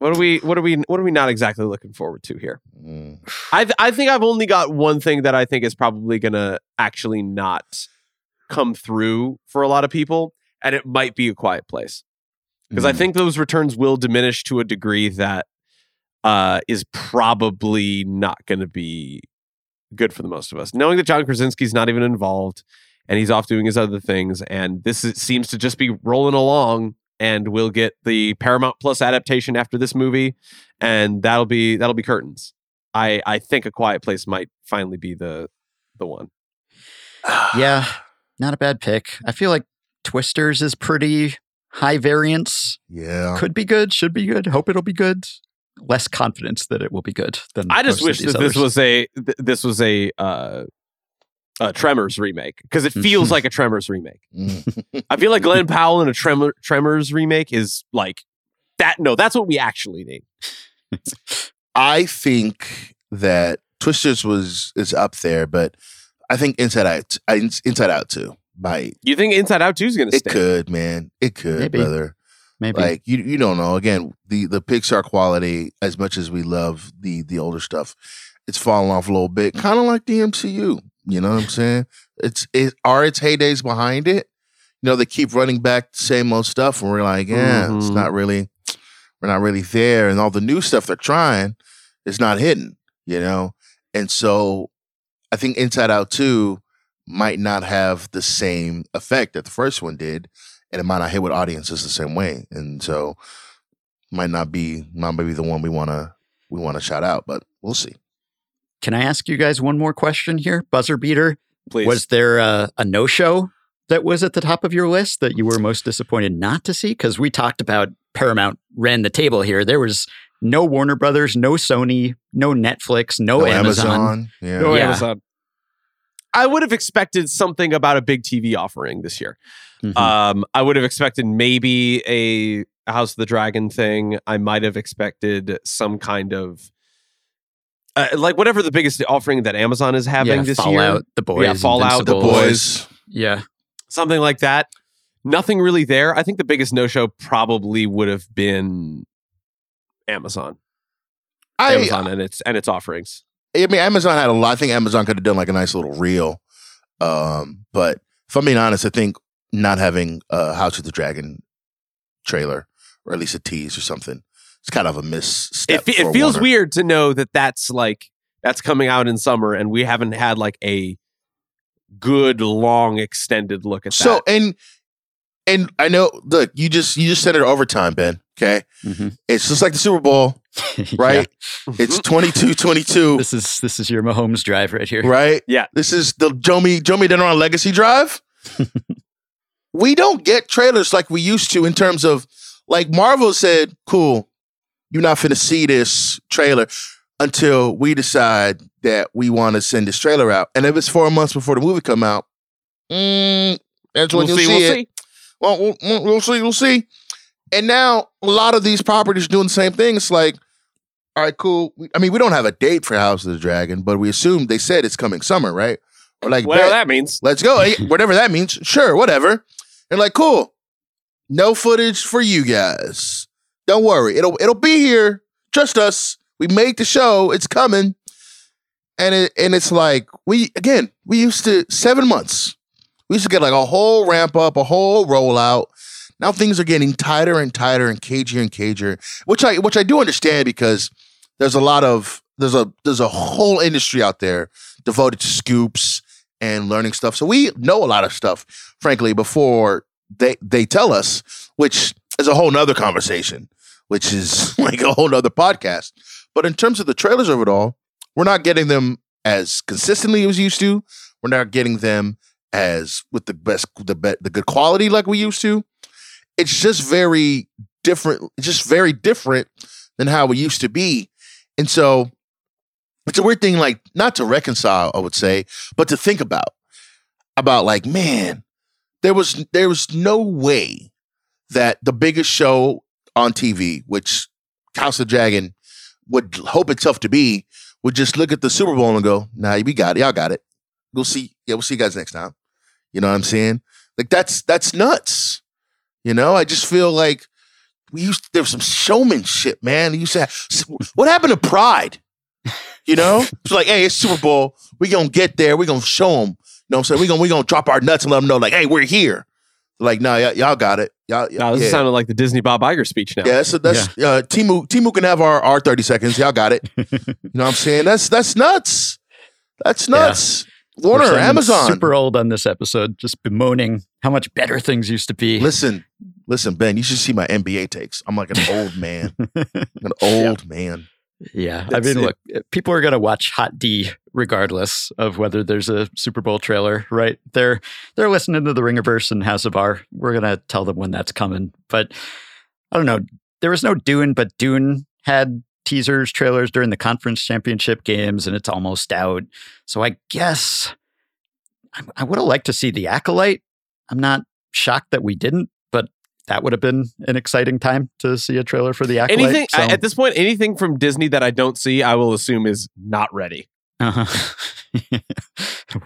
What are we what are we what are we not exactly looking forward to here? Mm. I th- I think I've only got one thing that I think is probably going to actually not come through for a lot of people and it might be a quiet place. because I Mm. think those returns will diminish to a degree that uh, is probably not going to be good for the most of us. Knowing that John Krasinski's not even involved and he's off doing his other things, and this is, seems to just be rolling along, and we'll get the Paramount Plus adaptation after this movie, and that'll be that'll be curtains. I I think A Quiet Place might finally be the the one. Yeah, not a bad pick. I feel like Twisters is pretty high variance. Yeah. Could be good, should be good, hope it'll be good. Less confidence that it will be good than I just wish these that this others. was a th- this was a uh, a Tremors remake because it feels like a Tremors remake. Mm. I feel like Glen Powell in a Tremor, Tremors remake is like that. No, that's what we actually need. I think that Twisters was is up there, but I think Inside Out, Inside Out too. Might You think Inside Out Two is going to it stay? could, man, it could, Maybe. brother. maybe. Like you, you don't know. Again, the the Pixar quality, as much as we love the the older stuff, it's falling off a little bit. Kind of like the MCU. You know what I'm saying? It's it are its heydays behind it. You know, they keep running back the same old stuff, and we're like, yeah, it's Mhm. not really, we're not really there. And all the new stuff they're trying is not hidden. You know, and so I think Inside Out Two might not have the same effect that the first one did and it might not hit with audiences the same way. And so might not be might be the one we wanna we wanna shout out, but we'll see. Can I ask you guys one more question here? Buzzer beater. Please. Was there a, a no show that was at the top of your list that you were most disappointed not to see? Because we talked about Paramount ran the table here. There was no Warner Brothers, no Sony, no Netflix, no, Amazon. Yeah. No Yeah. Amazon. I would have expected something about a big TV offering this year. Mhm. Um, I would have expected maybe a House of the Dragon thing. I might have expected some kind of uh, like whatever the biggest offering that Amazon is having yeah, this Fallout, year, The Boys, Yeah, Fallout, The Boys. Yeah, something like that. Nothing really there. I think the biggest no show probably would have been Amazon. I Amazon and its and its offerings. I mean Amazon had a lot. I think Amazon could have done like a nice little reel. Um, but if I'm being honest, I think not having a House of the Dragon trailer or at least a tease or something, it's kind of a misstep. It, it feels Warner. weird to know that that's like that's coming out in summer and we haven't had like a good long extended look at So that. So and and I know look, you just you just said it overtime, Ben. Okay. Mhm. It's just like the Super Bowl, right? It's 22-22, This is this is your Mahomes drive right here. right? Yeah. This is the Jomi Jomi Adeniran Legacy Drive. we don't get trailers like we used to in terms of like Marvel said, cool, you're not finna see this trailer until we decide that we want to send this trailer out. And if it's four months before the movie come out, mm, that's when we'll you'll see. see, We'll it. see. Well, we'll, we'll, see. We'll see. And now a lot of these properties are doing the same thing. It's like, all right, cool. I mean, we don't have a date for House of the Dragon, but we assume they said it's coming summer, right? Or like, Whatever that means. let's go. Whatever that means. Sure, whatever. And like, cool. No footage for you guys. Don't worry. It'll it'll be here. Trust us. We made the show. It's coming. And it and it's like we again, we used to seven months. We used to get like a whole ramp up, a whole rollout. Now things are getting tighter and tighter and cagier and cagier, which I which I do understand because there's a lot of there's a there's a whole industry out there devoted to scoops and learning stuff. So we know a lot of stuff, frankly, before they they tell us, which is a whole nother conversation, which is like a whole nother podcast. But in terms of the trailers of it all, we're not getting them as consistently as we used to. We're not getting them as with the best the be, the good quality like we used to. It's just very different. It's just very different than how we used to be. And so it's a weird thing, like not to reconcile, I would say, but to think about. About like, man, there was there was no way that the biggest show on TV, which House of Dragon would hope itself to be, would just look at the Super Bowl and go, "Nah, we got it, y'all got it. We'll see. Yeah, we'll see you guys next time." You know what I'm saying? Like that's that's nuts. You know, I just feel like we used there was some showmanship, man. You said, what happened to pride? You know, it's like, hey, it's Super Bowl. We gonna get there. We gonna show them. You know what I'm saying? We gonna we gonna drop our nuts and let them know, like, hey, we're here. Like, no, y- y'all got it. Y'all, Now, this yeah. is sounding like the Disney Bob Iger speech now. Yeah, that's that's uh Temu Temu can have our, our 30 seconds. Y'all got it. you know what I'm saying? That's that's nuts. That's nuts. We're Warner, Amazon. Super old on this episode, just bemoaning how much better things used to be. Listen, listen, Ben, you should see my NBA takes. I'm like an old man. an old man. Yeah, I mean, it. look, people are going to watch Hot D regardless of whether there's a Super Bowl trailer, right? They're they're listening to the Ringerverse and House of R. We're going to tell them when that's coming. But I don't know. There was no Dune, but Dune had teasers, trailers during the conference championship games, and it's almost out. So I guess I, I would have liked to see the Acolyte. I'm not shocked that we didn't, but that would have been an exciting time to see a trailer for the Acolyte. Anything So- at this point, anything from Disney that I don't see, I will assume is not ready. Uh-huh.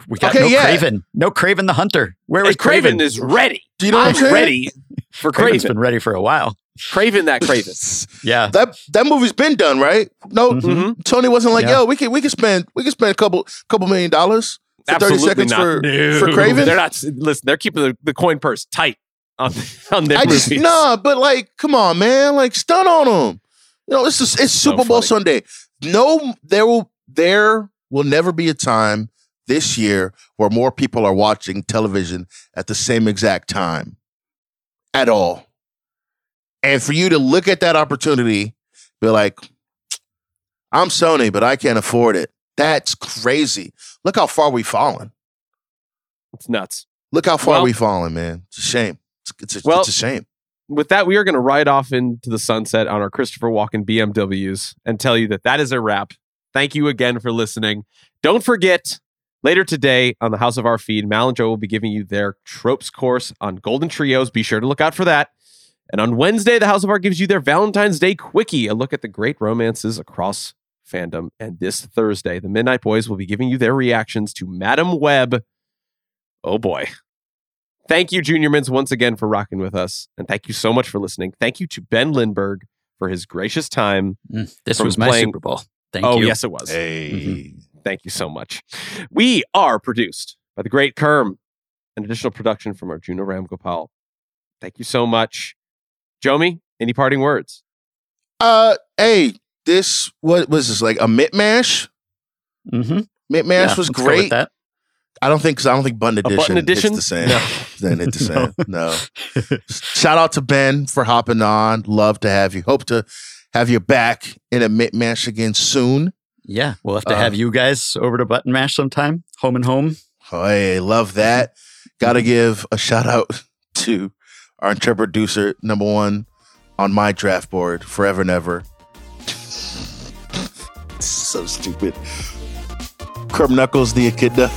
we got Okay, no yeah. Kraven. No Kraven the Hunter. Where is Kraven Kraven? is ready. Do you know what I'm I'm saying? ready for Kraven's Kraven. been ready for a while. Kraven that Kraven. Yeah. That that movie's been done, right? No, Mhm. Mhm. Sony wasn't like, Yeah. yo, we can we can spend we can spend a couple couple million dollars for Absolutely thirty seconds not. for No. for Kraven. They're not. Listen, they're keeping the, the coin purse tight on on their I just nah, but like, come on, man, like stun on them. You know, it's just, it's So Super Bowl funny. Sunday. No, there will there will never be a time this year where more people are watching television at the same exact time at all. And for you to look at that opportunity, be like, I'm Sony, but I can't afford it. That's crazy. Look how far we've fallen. It's nuts. Look how far Well- we've fallen, man. It's a shame. It's, it's, a, Well- it's a shame. With that, we are going to ride off into the sunset on our Christopher Walken BMWs and tell you that that is a wrap. Thank you again for listening. Don't forget, later today on the House of R feed, Mal and Jo will be giving you their tropes course on Golden Trios. Be sure to look out for that. And on Wednesday, the House of R gives you their Valentine's Day quickie, a look at the great romances across fandom. And this Thursday, the Midnight Boys will be giving you their reactions to Madame Web. Oh boy. Thank you, Junior Mints, once again for rocking with us. And thank you so much for listening. Thank you to Ben Lindbergh for his gracious time. Mm, This was my playing- Super Bowl. Thank oh, you. yes, it was. Hey. Thank you so much. We are produced by the great Kerm, an additional production from Arjuna Ramgopal. Thank you so much. Jomi, any parting words? Uh, hey, this what was this like a mitmash? Mm-hmm. Mitmash was great. That. I don't think because I don't think button A edition, button edition? hits the same. No. Then it's the same. no. Shout out to Ben for hopping on. Love to have you. Hope to have you back in a mitmash again soon. Yeah, we'll have to Uh, have you guys over to Button Mash sometime. Home and home. I love that. Got to give a shout out to our producer, number one on my draft board, forever and ever. so stupid. Crumb Knuckles, the Echidna.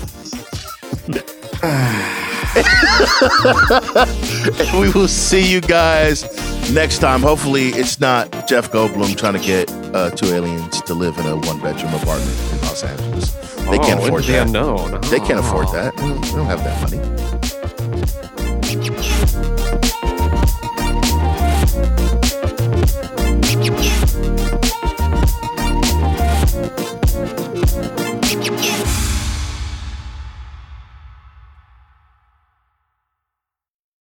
and we will see you guys next time. Hopefully, it's not Jeff Goldblum trying to get uh, two aliens to live in a one bedroom apartment in Los Angeles. They can't Oh, afford into the that. unknown. They can't afford Oh. that. They don't have that money.